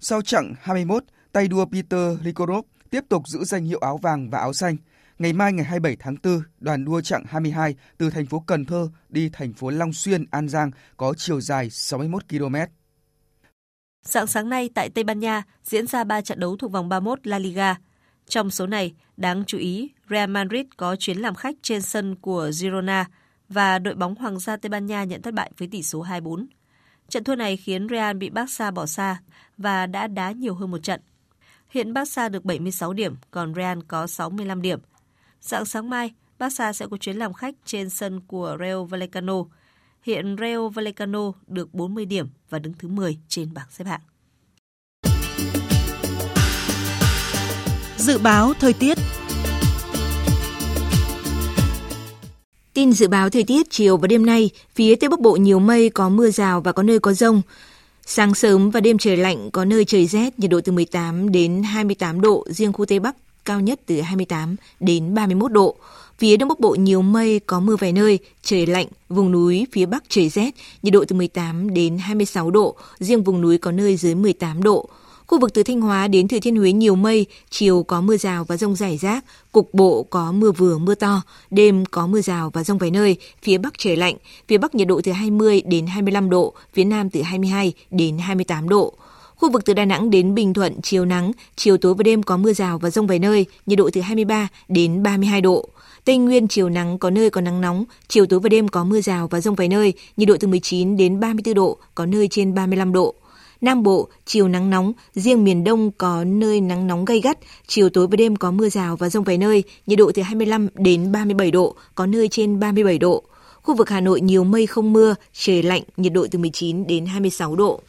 Sau chặng 21, tay đua Peter Rikorov tiếp tục giữ danh hiệu áo vàng và áo xanh. Ngày mai ngày 27 tháng 4, đoàn đua chặng 22 từ thành phố Cần Thơ đi thành phố Long Xuyên, An Giang có chiều dài 61 km. Sáng sáng nay tại Tây Ban Nha diễn ra 3 trận đấu thuộc vòng 31 La Liga. Trong số này, đáng chú ý, Real Madrid có chuyến làm khách trên sân của Girona và đội bóng Hoàng gia Tây Ban Nha nhận thất bại với tỷ số 2-4. Trận thua này khiến Real bị Barca bỏ xa và đã đá nhiều hơn một trận. Hiện Barca được 76 điểm, còn Real có 65 điểm. Dạng sáng mai, Barca sẽ có chuyến làm khách trên sân của Real Vallecano. Hiện Real Vallecano được 40 điểm và đứng thứ 10 trên bảng xếp hạng. Dự báo thời tiết Tin dự báo thời tiết chiều và đêm nay, phía Tây Bắc Bộ nhiều mây, có mưa rào và có nơi có rông. Sáng sớm và đêm trời lạnh, có nơi trời rét, nhiệt độ từ 18 đến 28 độ, riêng khu Tây Bắc cao nhất từ 28 đến 31 độ. Phía Đông Bắc Bộ nhiều mây, có mưa vài nơi, trời lạnh, vùng núi phía Bắc trời rét, nhiệt độ từ 18 đến 26 độ, riêng vùng núi có nơi dưới 18 độ. Khu vực từ Thanh Hóa đến Thừa Thiên Huế nhiều mây, chiều có mưa rào và rông rải rác, cục bộ có mưa vừa mưa to, đêm có mưa rào và rông vài nơi, phía Bắc trời lạnh, phía Bắc nhiệt độ từ 20 đến 25 độ, phía Nam từ 22 đến 28 độ. Khu vực từ Đà Nẵng đến Bình Thuận chiều nắng, chiều tối và đêm có mưa rào và rông vài nơi, nhiệt độ từ 23 đến 32 độ. Tây Nguyên chiều nắng có nơi có nắng nóng, chiều tối và đêm có mưa rào và rông vài nơi, nhiệt độ từ 19 đến 34 độ, có nơi trên 35 độ. Nam Bộ, chiều nắng nóng, riêng miền Đông có nơi nắng nóng gay gắt, chiều tối và đêm có mưa rào và rông vài nơi, nhiệt độ từ 25 đến 37 độ, có nơi trên 37 độ. Khu vực Hà Nội nhiều mây không mưa, trời lạnh, nhiệt độ từ 19 đến 26 độ.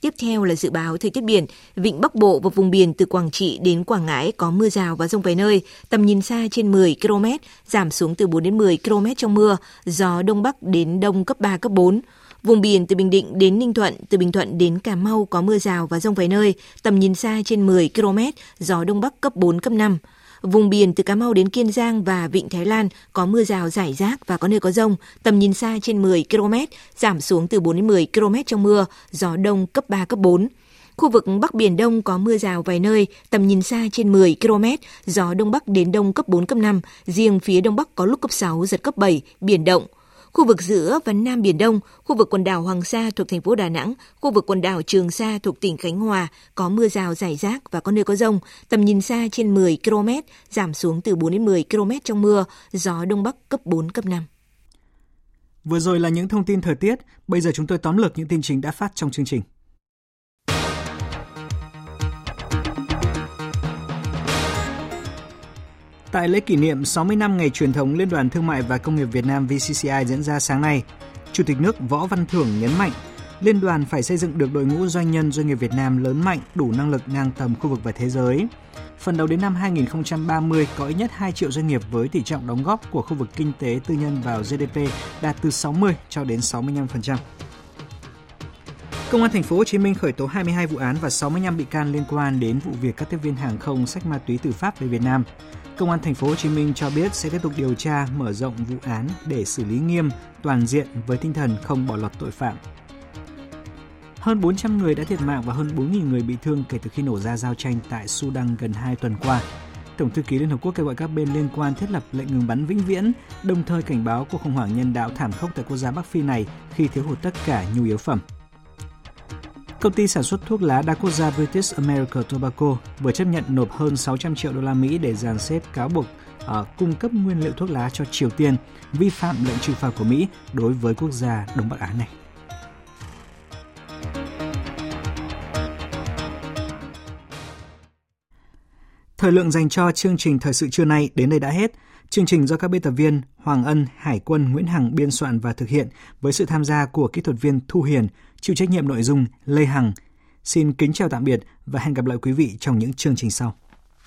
Tiếp theo là dự báo thời tiết biển, vịnh Bắc Bộ và vùng biển từ Quảng Trị đến Quảng Ngãi có mưa rào và rông vài nơi, tầm nhìn xa trên 10 km, giảm xuống từ 4 đến 10 km trong mưa, gió đông bắc đến đông cấp 3 cấp 4. Vùng biển từ Bình Định đến Ninh Thuận, từ Bình Thuận đến Cà Mau có mưa rào và rông vài nơi, tầm nhìn xa trên 10 km, gió đông bắc cấp 4 cấp 5. Vùng biển từ Cà Mau đến Kiên Giang và Vịnh Thái Lan có mưa rào rải rác và có nơi có rông, tầm nhìn xa trên 10 km, giảm xuống từ 4 đến 10 km trong mưa, gió đông cấp 3, cấp 4. Khu vực Bắc Biển Đông có mưa rào vài nơi, tầm nhìn xa trên 10 km, gió Đông Bắc đến Đông cấp 4, cấp 5, riêng phía Đông Bắc có lúc cấp 6, giật cấp 7, biển động. Khu vực giữa và Nam Biển Đông, khu vực quần đảo Hoàng Sa thuộc thành phố Đà Nẵng, khu vực quần đảo Trường Sa thuộc tỉnh Khánh Hòa có mưa rào rải rác và có nơi có rông, tầm nhìn xa trên 10 km, giảm xuống từ 4 đến 10 km trong mưa, gió Đông Bắc cấp 4, cấp 5. Vừa rồi là những thông tin thời tiết, bây giờ chúng tôi tóm lược những tin chính đã phát trong chương trình. Tại lễ kỷ niệm 60 năm ngày truyền thống Liên đoàn Thương mại và Công nghiệp Việt Nam VCCI diễn ra sáng nay, Chủ tịch nước Võ Văn Thưởng nhấn mạnh, Liên đoàn phải xây dựng được đội ngũ doanh nhân doanh nghiệp Việt Nam lớn mạnh, đủ năng lực ngang tầm khu vực và thế giới. Phần đầu đến năm 2030 có ít nhất 2 triệu doanh nghiệp với tỷ trọng đóng góp của khu vực kinh tế tư nhân vào GDP đạt từ 60 cho đến 65%. Công an thành phố Hồ Chí Minh khởi tố 22 vụ án và 65 bị can liên quan đến vụ việc các tiếp viên hàng không sách ma túy từ Pháp về Việt Nam. Công an thành phố Hồ Chí Minh cho biết sẽ tiếp tục điều tra, mở rộng vụ án để xử lý nghiêm, toàn diện với tinh thần không bỏ lọt tội phạm. Hơn 400 người đã thiệt mạng và hơn 4.000 người bị thương kể từ khi nổ ra giao tranh tại Sudan gần 2 tuần qua. Tổng thư ký Liên Hợp Quốc kêu gọi các bên liên quan thiết lập lệnh ngừng bắn vĩnh viễn, đồng thời cảnh báo cuộc khủng hoảng nhân đạo thảm khốc tại quốc gia Bắc Phi này khi thiếu hụt tất cả nhu yếu phẩm. Công ty sản xuất thuốc lá đa quốc gia British American Tobacco vừa chấp nhận nộp hơn 600 triệu đô la Mỹ để dàn xếp cáo buộc uh, cung cấp nguyên liệu thuốc lá cho Triều Tiên, vi phạm lệnh trừng phạt của Mỹ đối với quốc gia Đông Bắc Á này. Thời lượng dành cho chương trình thời sự trưa nay đến đây đã hết. Chương trình do các biên tập viên Hoàng Ân, Hải quân, Nguyễn Hằng biên soạn và thực hiện với sự tham gia của kỹ thuật viên Thu Hiền, chịu trách nhiệm nội dung Lê Hằng. Xin kính chào tạm biệt và hẹn gặp lại quý vị trong những chương trình sau.